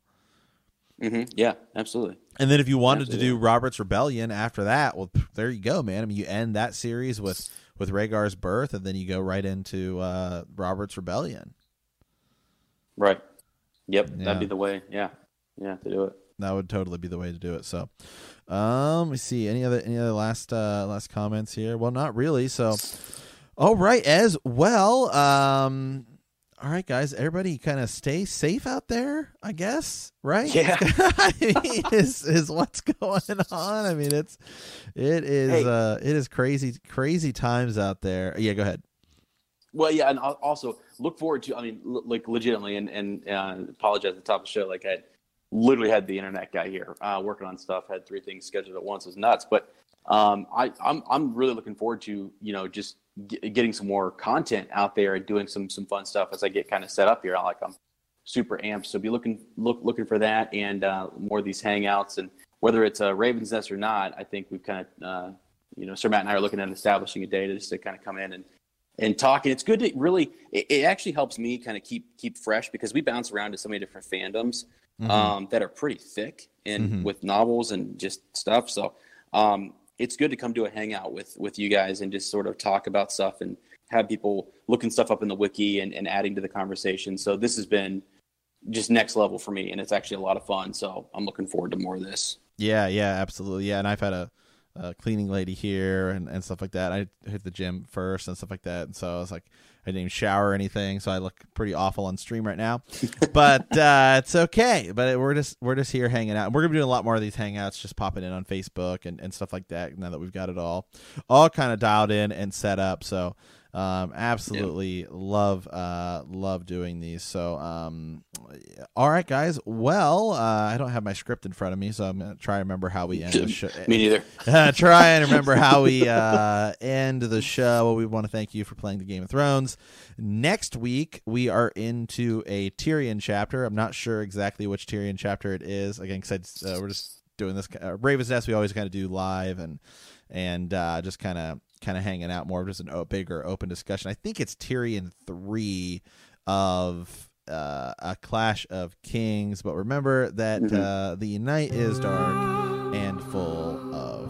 Mm-hmm. Yeah, absolutely. And then if you wanted Absolutely. to do Robert's Rebellion after that, well, there you go, man. I mean, you end that series with with Rhaegar's birth, and then you go right into uh, Robert's Rebellion. Right. Yep, Yeah. that'd be the way. Yeah, yeah, to do it. That would totally be the way to do it. So, um, let me see any other any other last uh last comments here. Well, not really. So, all right, as well. Um, all right, guys, everybody, kind of stay safe out there. I guess, right? Yeah. I *laughs* mean, is is what's going on? I mean, it's it is Hey. uh it is crazy crazy times out there. Yeah, go ahead. Well, yeah, and al- also look forward to. I mean, l- like legitimately, and and uh, apologize at the top of the show. Like I literally had the internet guy here uh, working on stuff. Had three things scheduled at once. It was nuts. But um, I I'm I'm really looking forward to you know just g- getting some more content out there and doing some some fun stuff as I get kind of set up here. I like I'm super amped. So be looking look looking for that and uh, more of these hangouts and whether it's a Ravens Nest or not. I think we've kind of uh, you know Sir Matt and I are looking at establishing a day to just to kind of come in and and talk. And it's good to really. It, it actually helps me kind of keep keep fresh because we bounce around to so many different fandoms Mhm. um, that are pretty thick and Mhm. with novels and just stuff. So um, it's good to come to a hangout with with you guys and just sort of talk about stuff and have people looking stuff up in the wiki and, and adding to the conversation. So this has been just next level for me, and it's actually a lot of fun. So I'm looking forward to more of this. Yeah, yeah, absolutely. Yeah, and I've had a, a cleaning lady here and, and stuff like that. I hit the gym first and stuff like that, and so I was like, I didn't even shower or anything, so I look pretty awful on stream right now. but *laughs* uh, it's okay. But we're just we're just here hanging out. We're gonna be doing a lot more of these hangouts, just popping in on Facebook and, and stuff like that. Now that we've got it all all kind of dialed in and set up, so um absolutely love uh love doing these so um all right guys well uh i don't have my script in front of me so i'm gonna try and remember how we end the *laughs* show Me neither. uh, *laughs* *laughs* try and remember how we uh, end the show. Well, we want to thank you for playing the Game of Thrones. Next week, we are into a Tyrion chapter. I'm not sure exactly which Tyrion chapter it is. Again, because uh, we're just doing this. Uh, Raven's Nest, we always kind of do live and and uh, just kind of kind of hanging out more of just an o- bigger open discussion. I think it's Tyrion three of uh, a Clash of Kings. But remember that Mhm. uh, the night is dark and full of